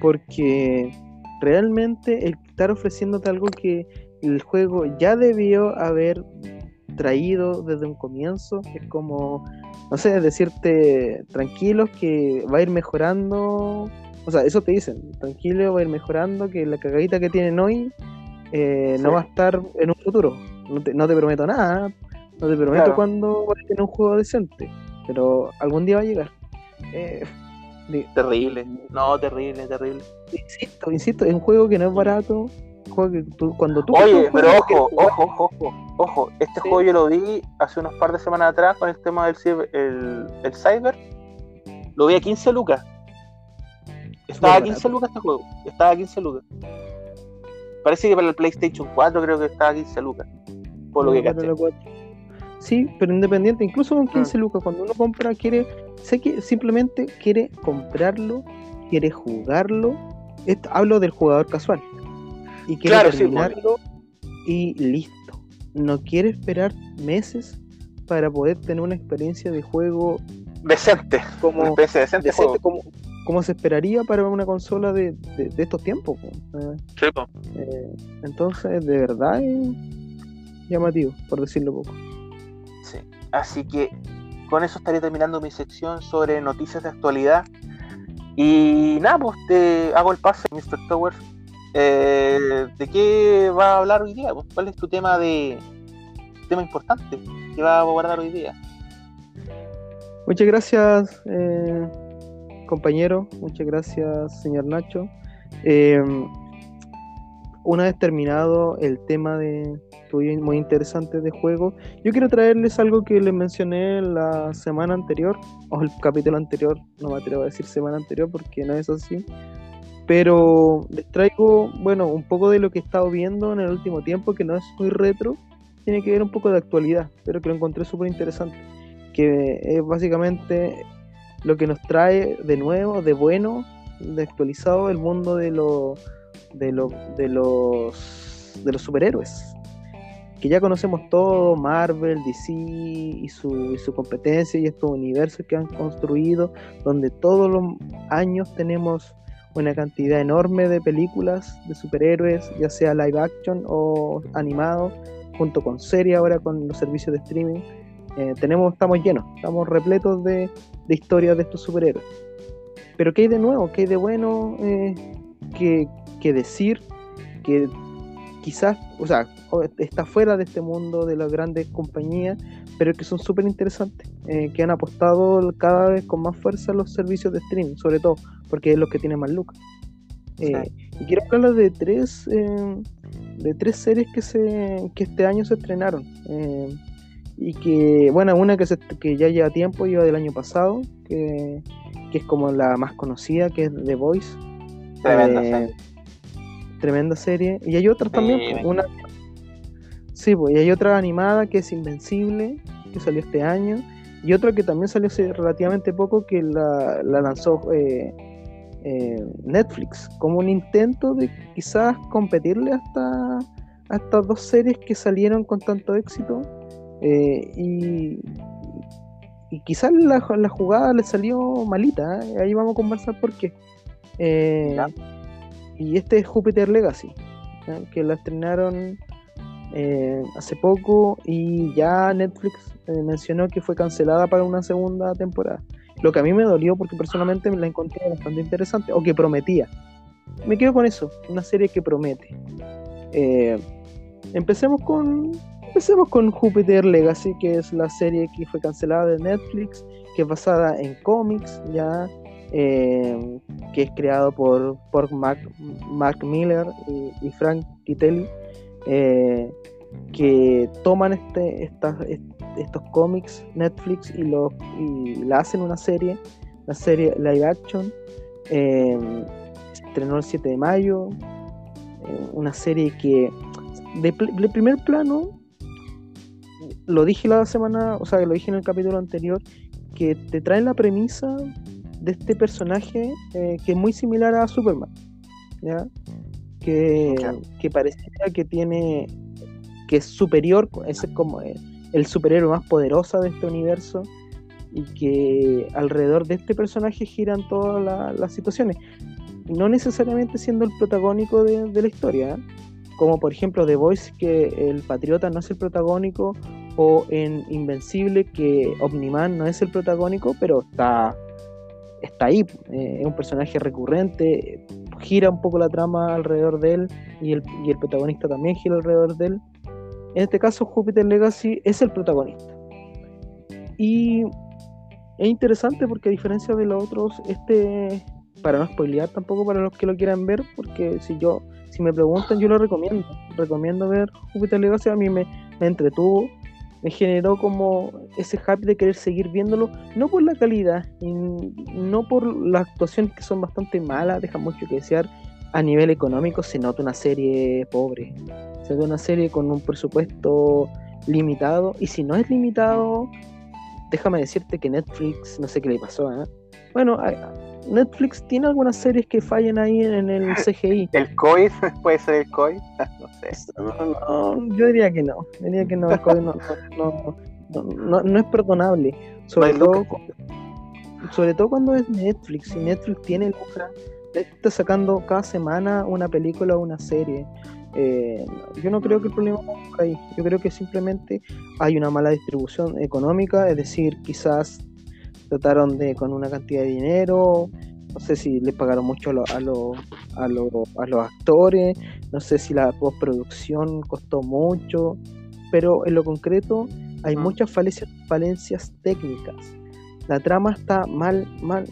Porque realmente el estar ofreciéndote algo que el juego ya debió haber traído desde un comienzo, es como, no sé, decirte tranquilos que va a ir mejorando o sea, eso te dicen, tranquilo, va a ir mejorando, que la cagadita que tienen hoy eh, no va a estar en un futuro. No te, no te prometo nada, no te prometo cuándo va a tener un juego decente, pero algún día va a llegar. Eh, terrible, no, terrible, terrible. Insisto, insisto, es un juego que no es barato. Juego que tú, cuando tú Oye, pero ojo, ojo, ojo, ojo, ojo, este juego yo lo vi hace unos par de semanas atrás con el tema del el, el Cyber. Lo vi a 15 lucas. Estaba a 15 lucas este juego. Estaba a 15 lucas. Parece que para el PlayStation 4 creo que estaba a 15 lucas. Por lo que caché. Sí, pero independiente, incluso con 15 ah. lucas, cuando uno compra, quiere, sé que simplemente quiere comprarlo, quiere jugarlo. hablo del jugador casual. Y quiere terminarlo y listo. No quiere esperar meses para poder tener una experiencia de juego decente. Como, una especie decente, decente como, como se esperaría para una consola de, estos tiempos. Eh, entonces, de verdad es llamativo, por decirlo poco. Sí, así que con eso estaré terminando mi sección sobre noticias de actualidad. Y nada, pues te hago el pase, Mr. Towers. Eh, ¿De qué va a hablar hoy día? Pues, ¿Cuál es tu tema de tema importante que va a abordar hoy día? Muchas gracias, eh, compañero. Muchas gracias, señor Nacho. Eh, una vez terminado el tema de muy interesante de juego, yo quiero traerles algo que les mencioné la semana anterior, o el capítulo anterior, no me atrevo a decir semana anterior porque no es así. Pero les traigo, bueno, un poco de lo que he estado viendo en el último tiempo, que no es muy retro, tiene que ver un poco de actualidad, pero que lo encontré súper interesante. Que es básicamente lo que nos trae de nuevo, de bueno, de actualizado el mundo de, lo, de, lo, de, los, de los superhéroes. Que ya conocemos todo, Marvel, DC y su, y su competencia y estos universos que han construido, donde todos los años tenemos una cantidad enorme de películas de superhéroes, ya sea live action o animado, junto con serie ahora con los servicios de streaming eh, tenemos, estamos llenos, estamos repletos de, historias de estos superhéroes. Pero ¿qué hay de nuevo? ¿Qué hay de bueno eh, que, decir? Que quizás, o sea, está fuera de este mundo de las grandes compañías, pero que son súper interesantes, eh, que han apostado cada vez con más fuerza los servicios de streaming, sobre todo, porque es los que tienen más lucas. Y quiero hablar de tres, de tres series que, se, que este año se estrenaron y que, bueno, una que, que ya lleva tiempo, lleva del año pasado, que, es como la más conocida, que es The Voice. Tremenda eh, serie. Tremenda serie. Y hay otras también, una... Sí, pues, y hay otra animada que es Invencible, que salió este año, y otra que también salió hace relativamente poco, que la, lanzó eh, eh, Netflix, como un intento de quizás competirle hasta a estas dos series que salieron con tanto éxito y, y quizás la, la, jugada le salió malita, ahí vamos a conversar por qué. Y este es Jupiter Legacy, que la estrenaron hace poco y ya Netflix mencionó que fue cancelada para una segunda temporada. Lo que a mí me dolió porque personalmente me la encontré bastante interesante o que prometía. Me quedo con eso, una serie que promete. Eh, empecemos con empecemos con Jupiter Legacy, que es la serie que fue cancelada de Netflix, que es basada en cómics, ya eh, que es creado por, por Mark, Miller y, Frank Kitelli, eh, que toman este, estas, estos cómics Netflix y, lo, y la hacen una serie, la serie live action. Em, se estrenó el 7 de mayo. Eh, una serie que de, primer plano lo dije la semana, o sea, lo dije en el capítulo anterior, que te traen la premisa de este personaje eh, que es muy similar a Superman, ¿ya? Que, que pareciera que tiene, que es superior, es como, eh, el superhéroe más poderosa de este universo y que alrededor de este personaje giran todas las situaciones, no necesariamente siendo el protagónico de, la historia, ¿eh? como por ejemplo The Voice, que el patriota no es el protagónico, o en Invencible, que Omniman no es el protagónico, pero está, está ahí, eh, es un personaje recurrente, gira un poco la trama alrededor de él, y el, y el protagonista también gira alrededor de él, en este caso, Jupiter Legacy es el protagonista. Y es interesante porque a diferencia de los otros, este, para no spoilear tampoco para los que lo quieran ver, porque si yo, si me preguntan, yo lo recomiendo. Recomiendo ver Jupiter Legacy, a mí me, entretuvo, me generó como ese happy de querer seguir viéndolo, no por la calidad, y no por las actuaciones que son bastante malas, deja mucho que desear. A nivel económico se nota una serie pobre, de una serie con un presupuesto limitado. Y si no es limitado, déjame decirte que Netflix, no sé qué le pasó. ¿eh? Bueno, Netflix tiene algunas series que fallan ahí en, el CGI. ¿El COI? ¿Puede ser el COI? No sé. yo diría que no. Diría que no, el COI no, no, es perdonable. Sobre todo, sobre todo cuando es Netflix. Si Netflix tiene lucra, está sacando cada semana una película o una serie. Eh, yo no creo que el problema ahí. Yo creo que simplemente hay una mala distribución económica, es decir, quizás trataron de con una cantidad de dinero, no sé si les pagaron mucho a, a, a, a los actores, no sé si la postproducción costó mucho, pero en lo concreto hay muchas falencias, falencias técnicas. La trama está mal, mal,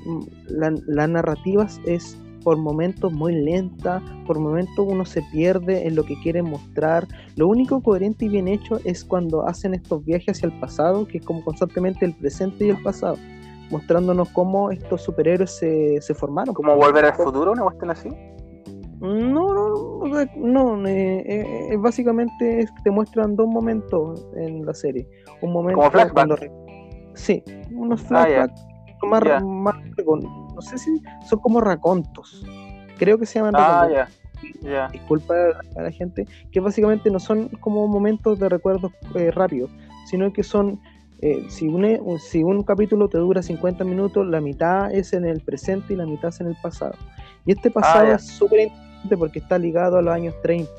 la, la narrativa es por momentos muy lenta, por momentos uno se pierde en lo que quiere mostrar. Lo único coherente y bien hecho es cuando hacen estos viajes hacia el pasado, que es como constantemente el presente y el pasado, mostrándonos cómo estos superhéroes se, se formaron. ¿Como volver al futuro, una cuestión así? No, no, no, eh, eh, básicamente te muestran dos momentos en la serie. Un momento como flashback. Cuando, sí, unos ah, flashbacks más, más, no sé si son como racontos. Creo que se llaman ah, ya. Disculpa a la gente, que básicamente no son como momentos de recuerdos eh, rápidos, sino que son, eh, si, un, si un capítulo te dura 50 minutos, la mitad es en el presente y la mitad es en el pasado. Y este pasado ah, es súper importante porque está ligado a los años 30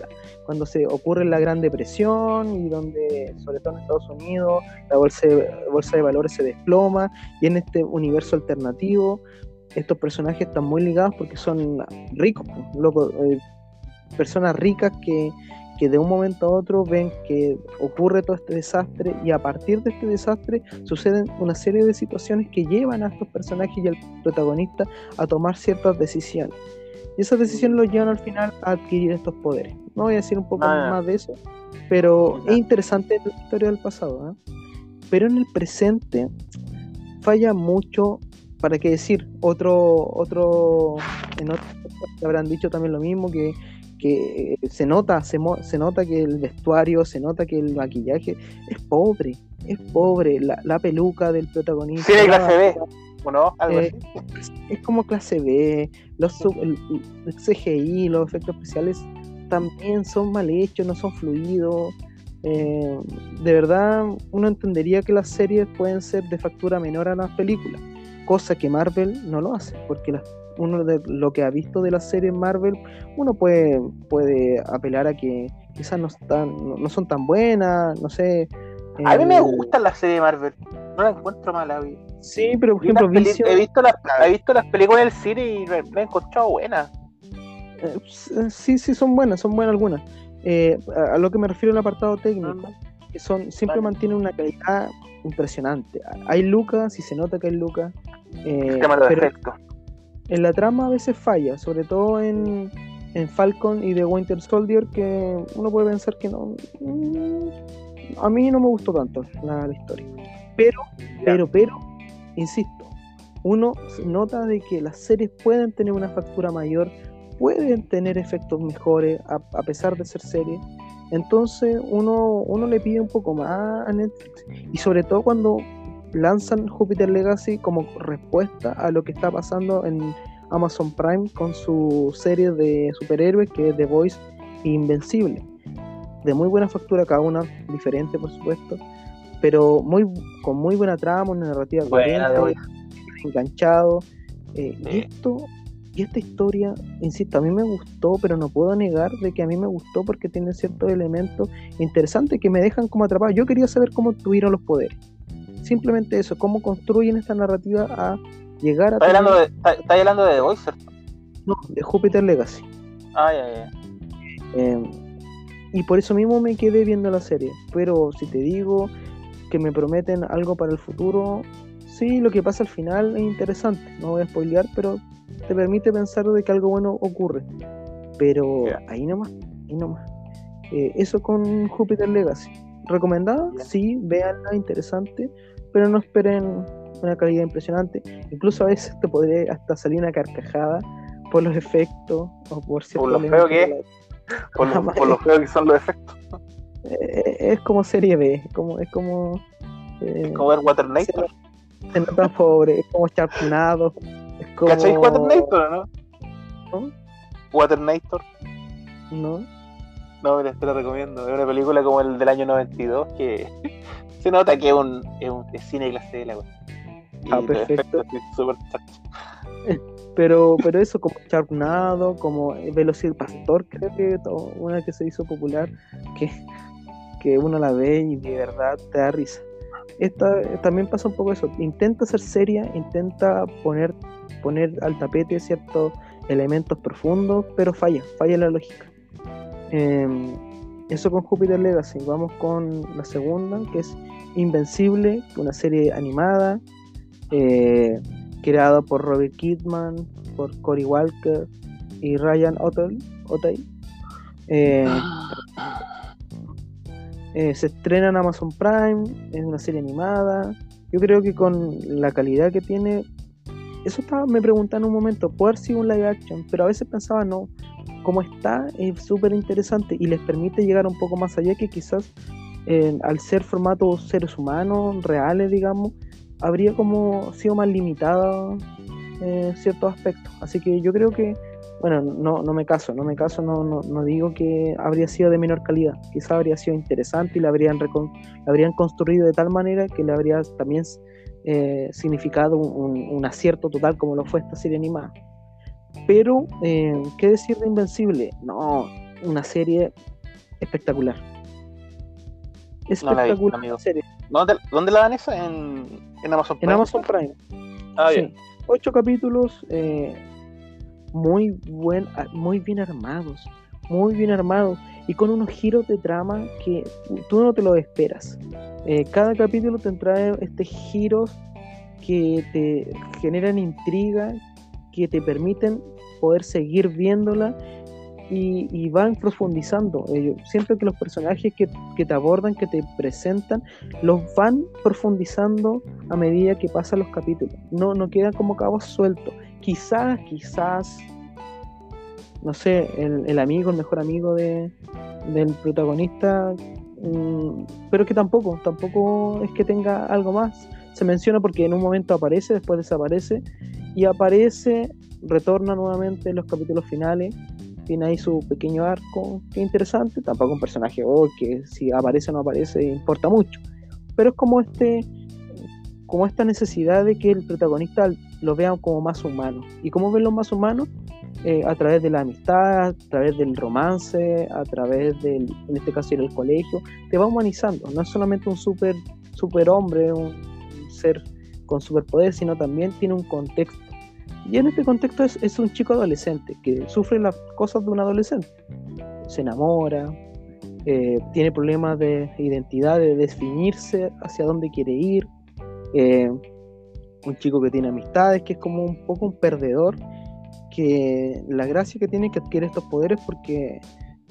cuando se ocurre la Gran Depresión y donde, sobre todo en Estados Unidos, la bolsa de, bolsa de valores se desploma y en este universo alternativo estos personajes están muy ligados porque son ricos, loco, eh, personas ricas que, que de un momento a otro ven que ocurre todo este desastre y a partir de este desastre suceden una serie de situaciones que llevan a estos personajes y al protagonista a tomar ciertas decisiones. Y esas decisiones los llevan al final a adquirir estos poderes. No voy a decir un poco ah, más de eso, pero es interesante la historia del pasado. ¿eh? Pero en el presente falla mucho para qué decir, otro, otro, en otro habrán dicho también lo mismo, que, que se nota, se, se, nota que el vestuario, se nota que el maquillaje es pobre, es pobre, la, peluca del protagonista. Sí, clase B. ¿O no? Algo Eh, así. es como clase B, los el CGI, los efectos especiales también son mal hechos, no son fluidos. Eh, de verdad, uno entendería que las series pueden ser de factura menor a las películas, cosa que Marvel no lo hace, porque las- uno de lo que ha visto de las series Marvel, uno puede, puede apelar a que quizás no, están, no, no son tan buenas, no sé. A mí me el- gusta la serie de Marvel. No la encuentro mala. vi. Sí, pero por ejemplo, Vision- he, visto las, he visto las películas en el cine y me, me he encontrado buenas. Eh, s- Sí, sí, son buenas, son buenas algunas. Eh, a a lo que me refiero al apartado técnico, que son, siempre Vale. mantienen una calidad impresionante. Hay lucas y se nota que hay lucas, eh, El tema de pero efectos. En la trama a veces falla, sobre todo en, en Falcon y The Winter Soldier, que uno puede pensar que no. mm, A mí no me gustó tanto la, la historia. Pero, pero, pero, insisto, uno nota de que las series pueden tener una factura mayor, pueden tener efectos mejores a, a pesar de ser series. Entonces uno, uno le pide un poco más a Netflix. Y sobre todo cuando lanzan Jupiter Legacy como respuesta a lo que está pasando en Amazon Prime con su serie de superhéroes que es The Voice Invencible. De muy buena factura cada una, diferente por supuesto, pero muy con muy buena trama, una narrativa Buena, The coherente, enganchado. eh. Y esto, y esta historia, insisto, a mí me gustó, pero no puedo negar de que a mí me gustó porque tiene ciertos elementos interesantes que me dejan como atrapado. Yo quería saber cómo tuvieron los poderes. Simplemente eso, cómo construyen esta narrativa a llegar a ¿Estás hablando de, está- hablando de The Voice, ¿cierto? no, de Jupiter Legacy. Ah, ya, ya. Eh, y por eso mismo me quedé viendo la serie. Pero si te digo que me prometen algo para el futuro, sí, lo que pasa al final es interesante. No voy a spoilear, pero te permite pensar de que algo bueno ocurre. Pero Ya. ahí nomás, ahí nomás. Eh, eso con Jupiter Legacy. ¿Recomendada? Sí, véanla, interesante, pero no esperen una calidad impresionante. Incluso a veces te podría hasta salir una carcajada por los efectos o por ciertos lo feo que es. Por lo, por lo feo que son los efectos. Eh, es como serie B, como, es como. eh, Como ver Waternator. se, se nota pobre, es como Sharknado. Es como. ¿Cacháis Waternator o no? ¿No? Waternator. ¿No? No, mira, te lo recomiendo. Es una película como el del año 92 que se nota que es un, es un es cine clase de la wea. Y Ah, perfecto. Pero, pero eso, como Sharknado, como Velociraptor, creo que una que se hizo popular, que, que uno la ve y de verdad te da risa. Esta también pasa un poco eso. Intenta ser seria, intenta poner, poner al tapete ciertos elementos profundos, pero falla, falla la lógica. Em, eso con Jupiter Legacy. Vamos con la segunda, que es Invencible, una serie animada. eh, creado por Robert Kidman, por Cory Walker y Ryan Otey. Otey. Eh, eh, se estrena en Amazon Prime, es una serie animada. Yo creo que con la calidad que tiene, eso estaba, me preguntaba en un momento, puede haber sido un live action, pero a veces pensaba no, como está es súper interesante y les permite llegar un poco más allá que quizás eh, al ser formatos seres humanos, reales, digamos, habría como sido más limitada en ciertos aspectos. Así que yo creo que, bueno, no, no me caso, no me caso, no, no, no digo que habría sido de menor calidad. Quizá habría sido interesante y la habrían, construido de tal manera que le habría también eh, significado un acierto total como lo fue esta serie animada. Pero, eh, ¿qué decir de Invencible? No, una serie espectacular. No la Espectacular amigo. serie. ¿Dónde, ¿Dónde la dan esa? En, en Amazon En Prime. Amazon Prime. Ah, Sí. bien. Ocho capítulos eh, muy, buen, ah, muy bien armados. Muy bien armados. Y con unos giros de trama que tú no te lo esperas. Eh, cada capítulo te trae estos giros que te generan intriga, que te permiten poder seguir viéndola y, van profundizando. Eh, siento que los personajes que, que te abordan, que te presentan, los van profundizando a medida que pasan los capítulos. No, no quedan como cabos sueltos. Quizás, quizás, no sé, el, el amigo, el mejor amigo de, del protagonista, mm, pero que tampoco, tampoco es que tenga algo más. se menciona porque en un momento aparece, después desaparece, y aparece, retorna nuevamente en los capítulos finales, tiene ahí su pequeño arco, que interesante, tampoco un personaje oh, que si aparece o no aparece importa mucho, pero es como este como esta necesidad de que el protagonista lo vea como más humano. ¿Y cómo ven los más humanos? Eh, a través de la amistad, a través del romance, a través del, en este caso, el colegio, te va humanizando. No es solamente un super, super hombre, un ser con superpoder, sino también tiene un contexto. Y en este contexto es, es un chico adolescente que sufre las cosas de un adolescente. Se enamora, eh, tiene problemas de identidad, de definirse hacia dónde quiere ir. Eh, un chico que tiene amistades, que es como un poco un perdedor, que la gracia que tiene que adquiere estos poderes porque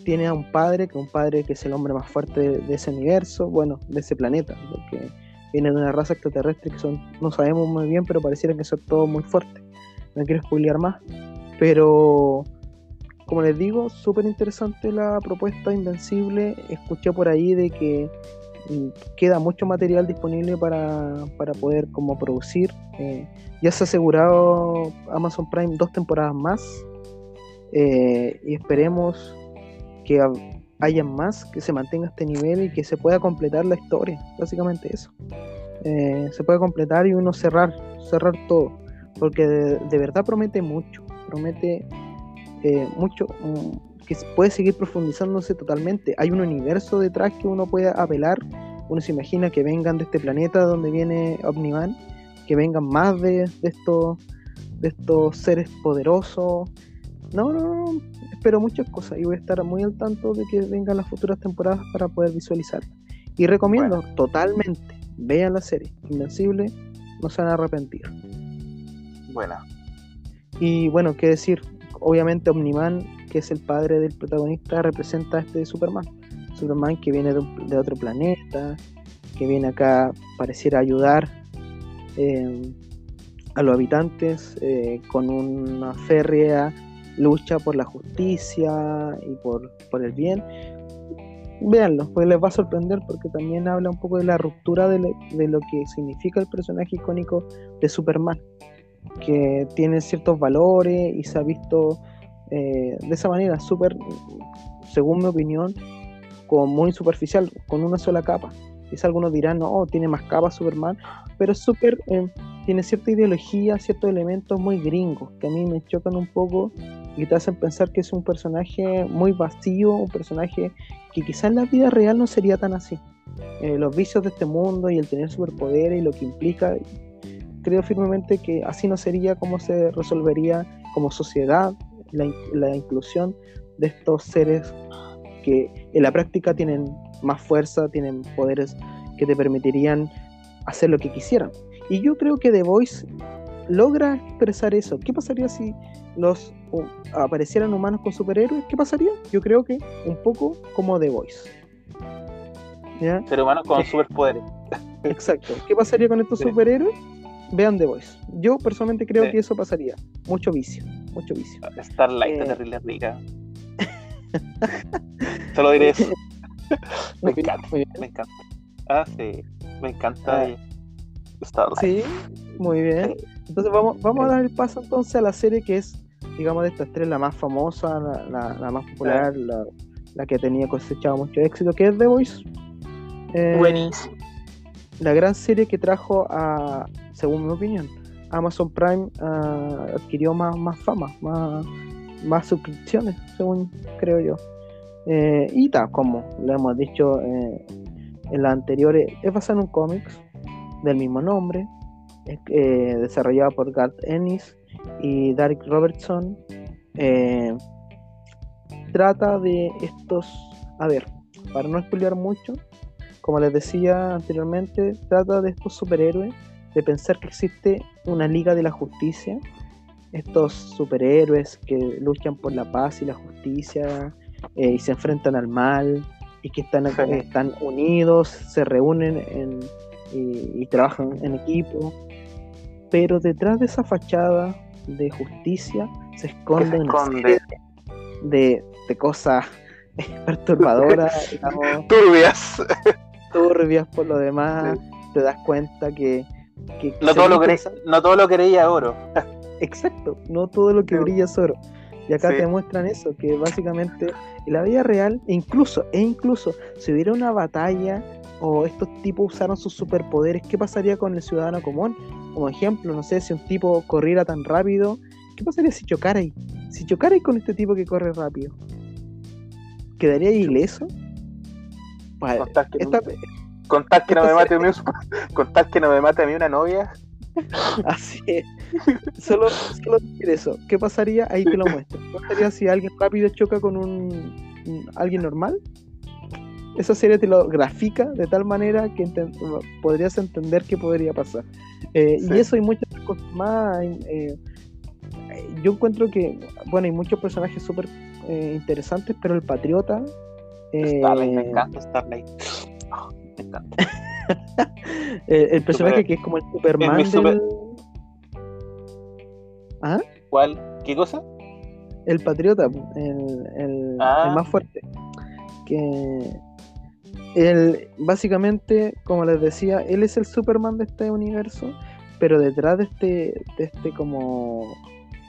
tiene a un padre, que un padre que es el hombre más fuerte de, ese universo, bueno, de ese planeta, porque viene de una raza extraterrestre que son, no sabemos muy bien, pero pareciera que son todos muy fuertes. No quiero spoilear más, pero como les digo, súper interesante la propuesta Invencible. Escuché por ahí de que queda mucho material disponible para, poder como producir. Eh, ya se ha asegurado Amazon Prime dos temporadas más eh, y esperemos que haya más, que se mantenga este nivel y que se pueda completar la historia, básicamente eso. Eh, se puede completar y uno cerrar, cerrar todo, porque de, verdad promete mucho, promete mucho, mm, que puede seguir profundizándose totalmente. Hay un universo detrás que uno puede apelar. Uno se imagina que vengan de este planeta donde viene Omniman, que vengan más de, estos, de estos seres poderosos. No, no, no, espero muchas cosas y voy a estar muy al tanto de que vengan las futuras temporadas para poder visualizar. Y recomiendo totalmente, vean la serie, Invencible, no se van a arrepentir. Buena. Y bueno, qué decir, obviamente Omniman que es el padre del protagonista, representa a este Superman. Superman que viene de, otro planeta, que viene acá, pareciera ayudar eh, a los habitantes eh, con una férrea lucha por la justicia y por, el bien. Véanlo, pues les va a sorprender porque también habla un poco de la ruptura de lo que significa el personaje icónico de Superman, que tiene ciertos valores y se ha visto eh, de esa manera, súper, según mi opinión, como muy superficial, con una sola capa. Quizá algunos dirán, no, tiene más capas Superman, pero súper, eh, tiene cierta ideología, ciertos elementos muy gringos, que a mí me chocan un poco y te hacen pensar que es un personaje muy vacío, un personaje que quizá en la vida real no sería tan así. Eh, los vicios de este mundo y el tener superpoderes y lo que implica, creo firmemente que así no sería como se resolvería como sociedad la, inclusión de estos seres que en la práctica tienen más fuerza, tienen poderes que te permitirían hacer lo que quisieran. Y yo creo que The Voice logra expresar eso. ¿Qué pasaría si los aparecieran humanos con superhéroes? ¿Qué pasaría? Yo creo que un poco como The Voice. ¿Ya? Ser humanos con superpoderes. Exacto. ¿Qué pasaría con estos superhéroes? Vean The Voice. Yo personalmente creo que eso pasaría. Mucho vicio mucho vicio. Starlight eh... terrible rica. Solo diré eso. me encanta, me encanta. Ah, sí, me encanta ah. Starlight. Sí, muy bien. Entonces vamos, vamos a dar el paso entonces a la serie que es, digamos, de estas tres, la más famosa, la, la, más popular, la, la, que tenía cosechado mucho éxito, que es The Voice. Eh, Buenísimo. La gran serie que trajo a, según mi opinión, Amazon Prime uh, adquirió más, más fama, más, más suscripciones, según creo yo. Eh, y tal, como lo hemos dicho eh, en la anterior, es basado en un cómics del mismo nombre, eh, desarrollado por Garth Ennis y Derek Robertson. trata de estos, a ver, para no explicar mucho, como les decía anteriormente, trata de estos superhéroes de pensar que existe una liga de la justicia, estos superhéroes que luchan por la paz y la justicia eh, y se enfrentan al mal y que están, están unidos, se reúnen y, trabajan en equipo, pero detrás de esa fachada de justicia se esconde, de, de, cosas perturbadoras, turbias. turbias por lo demás, te das cuenta que que No todo, lo interesante. no todo lo quería oro. Exacto, no todo lo que brilla es oro. Y acá Sí. te muestran eso, que básicamente en la vida real, e incluso, e incluso, si hubiera una batalla o estos tipos usaron sus superpoderes, ¿qué pasaría con el ciudadano común? Como ejemplo, no sé, si un tipo corriera tan rápido, ¿qué pasaría si chocara ahí? Si chocara ahí con este tipo que corre rápido, ¿quedaría ileso? Que, esta- con tal que no me mate a mí, con tal que no me mate a mí una novia. Así es. Solo, solo decir eso. ¿Qué pasaría? Ahí te lo muestro. ¿Qué pasaría si alguien rápido choca con un, un- alguien normal? Esa serie te lo grafica de tal manera que enten- podrías entender qué podría pasar. Eh, Sí. Y eso y muchas cosas más. eh, yo encuentro que, bueno, hay muchos personajes súper eh, interesantes, pero el patriota. Starlight, me encanta Starlight. El personaje que es como el Superman mi super- del. ¿Ah? ¿Cuál? ¿Qué cosa? El patriota, el, el- Ah. el más fuerte. Que él, básicamente, como les decía, él es el Superman de este universo, pero detrás de este, de este como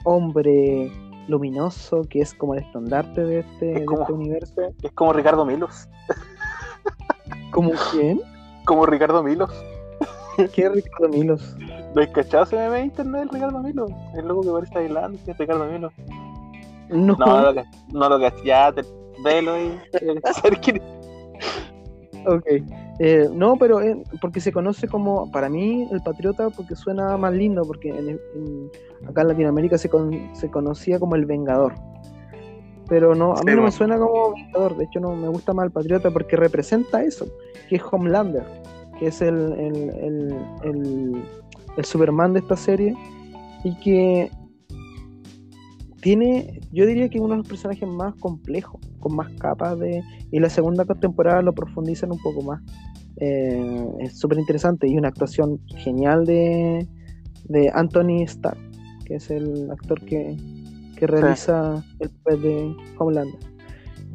hombre luminoso, que es como el estandarte de este, Es de este universo. Es como Ricardo Milos. ¿Como quién? Como Ricardo Milos. ¿Qué es Ricardo Milos? ¿Lo has cachado ese meme de internet del Ricardo Milos? El loco que parece adelante, Ricardo Milos. No, No, lo. No lo caché. Ya, te, velo y. ¿Sabes quién es? ok. Eh, no, pero eh, porque se conoce como, para mí, el patriota, porque suena más lindo, porque en, en- acá en Latinoamérica se, con- se conocía como el vengador. Pero no, a mí Sí, no me suena como vengador, de hecho no me gusta más el patriota porque representa eso, que es Homelander, que es el, el, el, el- el Superman de esta serie, y que tiene, yo diría que es uno de los personajes más complejos, con más capas de... Y la segunda temporada lo profundizan un poco más. Eh, es súper interesante y una actuación genial de, de Anthony Starr, que es el actor que, que realiza el papel de Homelander.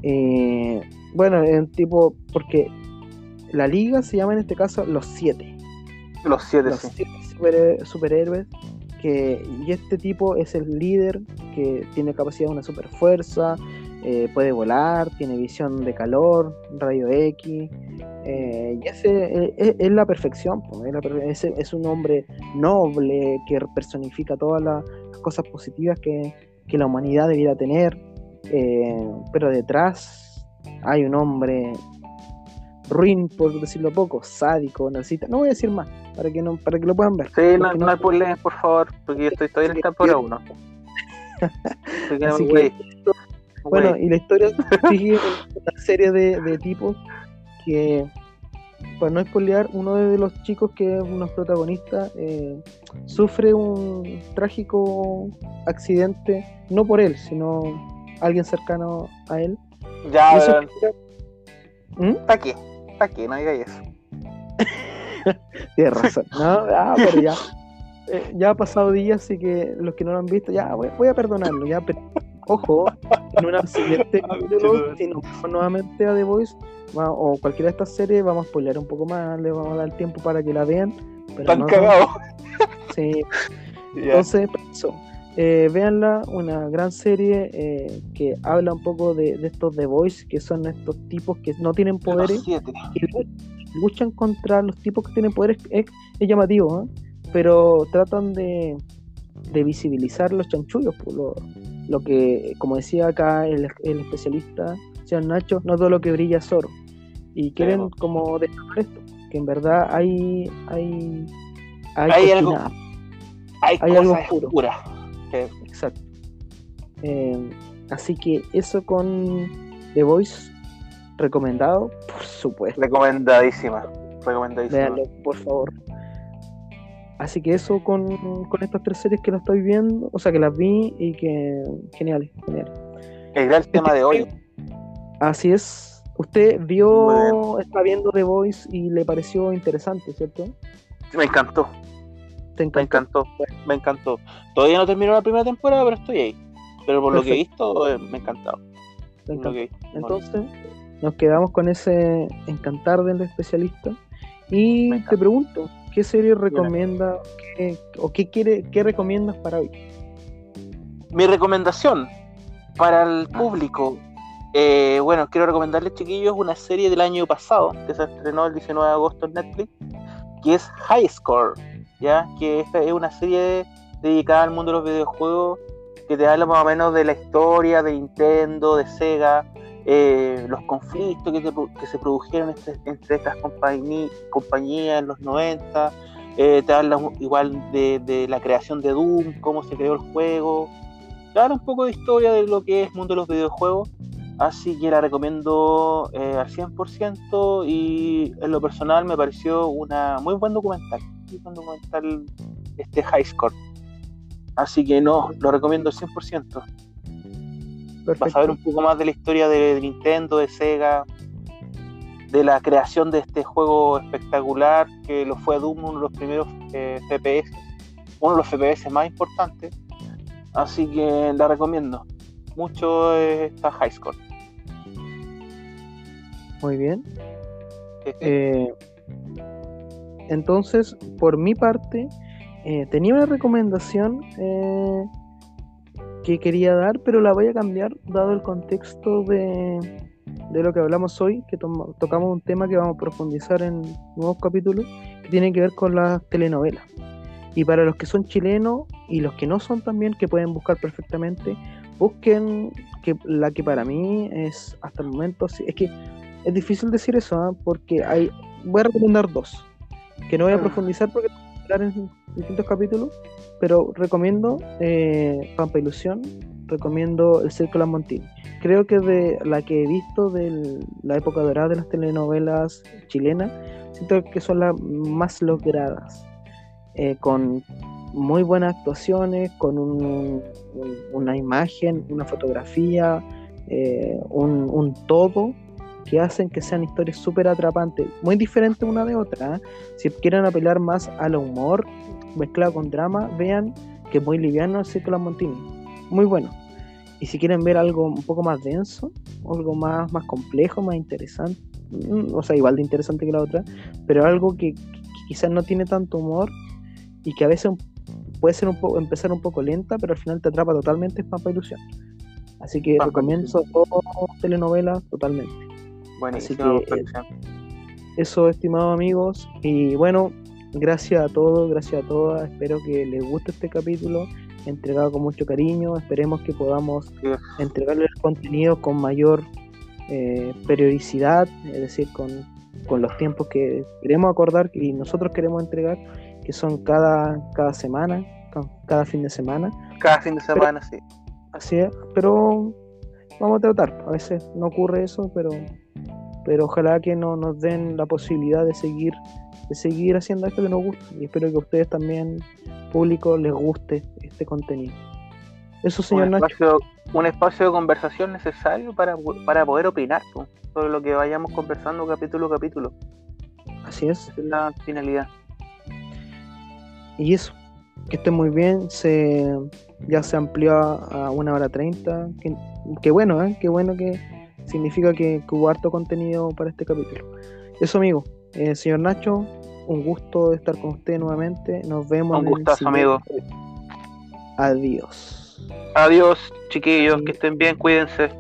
Eh, bueno, es un tipo, porque la liga se llama en este caso Los Siete Los siete, los sí. siete super- superhéroes que y este tipo es el líder que tiene capacidad de una super fuerza puede volar tiene visión de calor rayo X eh, y ese eh, es, es la perfección po, es, la per- es- es un hombre noble que personifica todas la- las cosas positivas que, que la humanidad debiera tener eh, pero detrás hay un hombre ruin por decirlo poco sádico narcisista. No voy a decir más para que no para que lo puedan ver. Sí, no, no me spoileen, por favor, porque yo estoy todavía en temporada 1. Así que no Así me que, güey, bueno, y la historia sigue una serie de, de tipos que, para no spoilear, uno de los chicos que es uno protagonista eh, sufre un trágico accidente, no por él, sino alguien cercano a él. Ya, eso ¿Mm? ¿para qué? ¿Para qué? No digáis eso. Tienes razón. No, ah, pero ya. eh, ya ha pasado días, así que los que no lo han visto, ya voy, voy a perdonarlo. Ya, pero, ojo, en una siguiente capítulo, si nos vamos nuevamente a The Voice va- o cualquiera de estas series, vamos a spoilear un poco más, le vamos a dar tiempo para que la vean. Pero Están no- cagados. Sí, Ya. entonces, eso. Eh, véanla, una gran serie eh, que habla un poco de, de estos The Voice, que son estos tipos que no tienen poderes Los y lu- luchan contra los tipos que tienen poderes es, es llamativo, ¿eh? pero tratan de, de visibilizar los chanchullos, pues, lo, lo que, como decía acá el, el especialista, señor Nacho, no todo lo que brilla es oro. Y quieren como destacar esto, que en verdad hay hay hay, Hay algo- Hay, Hay algo cosas oscuro. oscuras. Exacto. Eh, así que eso con The Voice recomendado, por supuesto. Recomendadísima. Recomendadísima. Véanlo, por favor. Así que eso con, con estas tres series que las estoy viendo, o sea que las vi y que geniales, geniales. El gran tema de hoy. Así es. Usted vio, Bueno. está viendo The Voice y le pareció interesante, ¿cierto? Me encantó. Te Me encantó. Me encantó. Todavía no terminó la primera temporada, pero estoy ahí. Pero por lo que he visto, eh, me ha encantado. que. Entonces, nos quedamos con ese encantar del especialista. Y te pregunto, ¿qué serie recomienda qué- o qué quiere, qué recomiendas para hoy? Mi recomendación para el público, eh, bueno, quiero recomendarles, chiquillos, una serie del año pasado que se estrenó el 19 de agosto en Netflix, que es High Score, ¿ya? Que esta es una serie dedicada al mundo de los videojuegos que te habla más o menos de la historia de Nintendo, de Sega, eh, los conflictos que, que se produjeron entre, estas compañí- compañías en los 90. eh, te habla igual de, de la creación de Doom, cómo se creó el juego. Te habla un poco de historia de lo que es el mundo de los videojuegos. Así que la recomiendo eh, al 100% y en lo personal me pareció una muy buen documental. Muy buen documental este High Score. Así que no, lo recomiendo al 100%. Vas a Perfecto. ver un poco más de la historia de Nintendo, de Sega, de la creación de este juego espectacular que lo fue Doom, uno de los primeros eh, FPS, uno de los FPS más importantes. Así que la recomiendo mucho eh, esta High Score. Muy bien. Eh, entonces, por mi parte, eh, tenía una recomendación que quería dar, pero la voy a cambiar dado el contexto de, de lo que hablamos hoy, que toma- tocamos un tema que vamos a profundizar en nuevos capítulos, que tiene que ver con las telenovelas. Y para los que son chilenos y los que no son también, que pueden buscar perfectamente, busquen que la que para mí es hasta el momento, es que es difícil decir eso, ¿ah? porque hay, voy a recomendar dos, que no voy a Ah. profundizar porque hablar en distintos capítulos, pero recomiendo eh, Pampa Ilusión, recomiendo El Círculo Montini. Creo que de la que he visto de la época dorada de las telenovelas chilenas, siento que son las más logradas, eh, con muy buenas actuaciones, con un- un- una imagen, una fotografía, eh, un, un todo que hacen que sean historias súper atrapantes, muy diferentes una de otra. ¿eh? Si quieren apelar más al humor mezclado con drama, vean que es muy liviano el Círculo Montini, muy bueno. Y si quieren ver algo un poco más denso, algo más, más complejo, más interesante, mm, o sea, igual de interesante que la otra, pero algo que, que quizás no tiene tanto humor y que a veces puede ser un poco, empezar un poco lenta, pero al final te atrapa totalmente, es Pampa Ilusión. Así que Pampa recomiendo todo telenovelas totalmente. Buenísima que, eh. Eso, estimados amigos. Y bueno, gracias a todos, gracias a todas. Espero que les guste este capítulo, entregado con mucho cariño. Esperemos que podamos Sí. entregarles el contenido con mayor eh, periodicidad, es decir, con, con los tiempos que queremos acordar y nosotros queremos entregar, que son cada, cada semana, ca- cada fin de semana. Cada fin de semana, sí. Así es, pero vamos a tratar. A veces no ocurre eso, pero, pero ojalá que no nos den la posibilidad de seguir, de seguir haciendo esto que nos gusta. Y espero que a ustedes también, público, les guste este contenido. Eso, señor un, Nacho. un espacio de conversación necesario para, para poder opinar sobre lo que vayamos conversando capítulo a capítulo. Así es. Esa es la finalidad. Y eso. Que estén muy bien. Se, ya se amplió a, una hora treinta. Qué que bueno, ¿eh? Qué bueno que significa que, que hubo harto contenido para este capítulo. Eso, amigo. Eh, señor Nacho, un gusto estar con usted nuevamente. Nos vemos. Un en el gustazo, amigo. Adiós. Adiós, chiquillos, que estén bien, cuídense.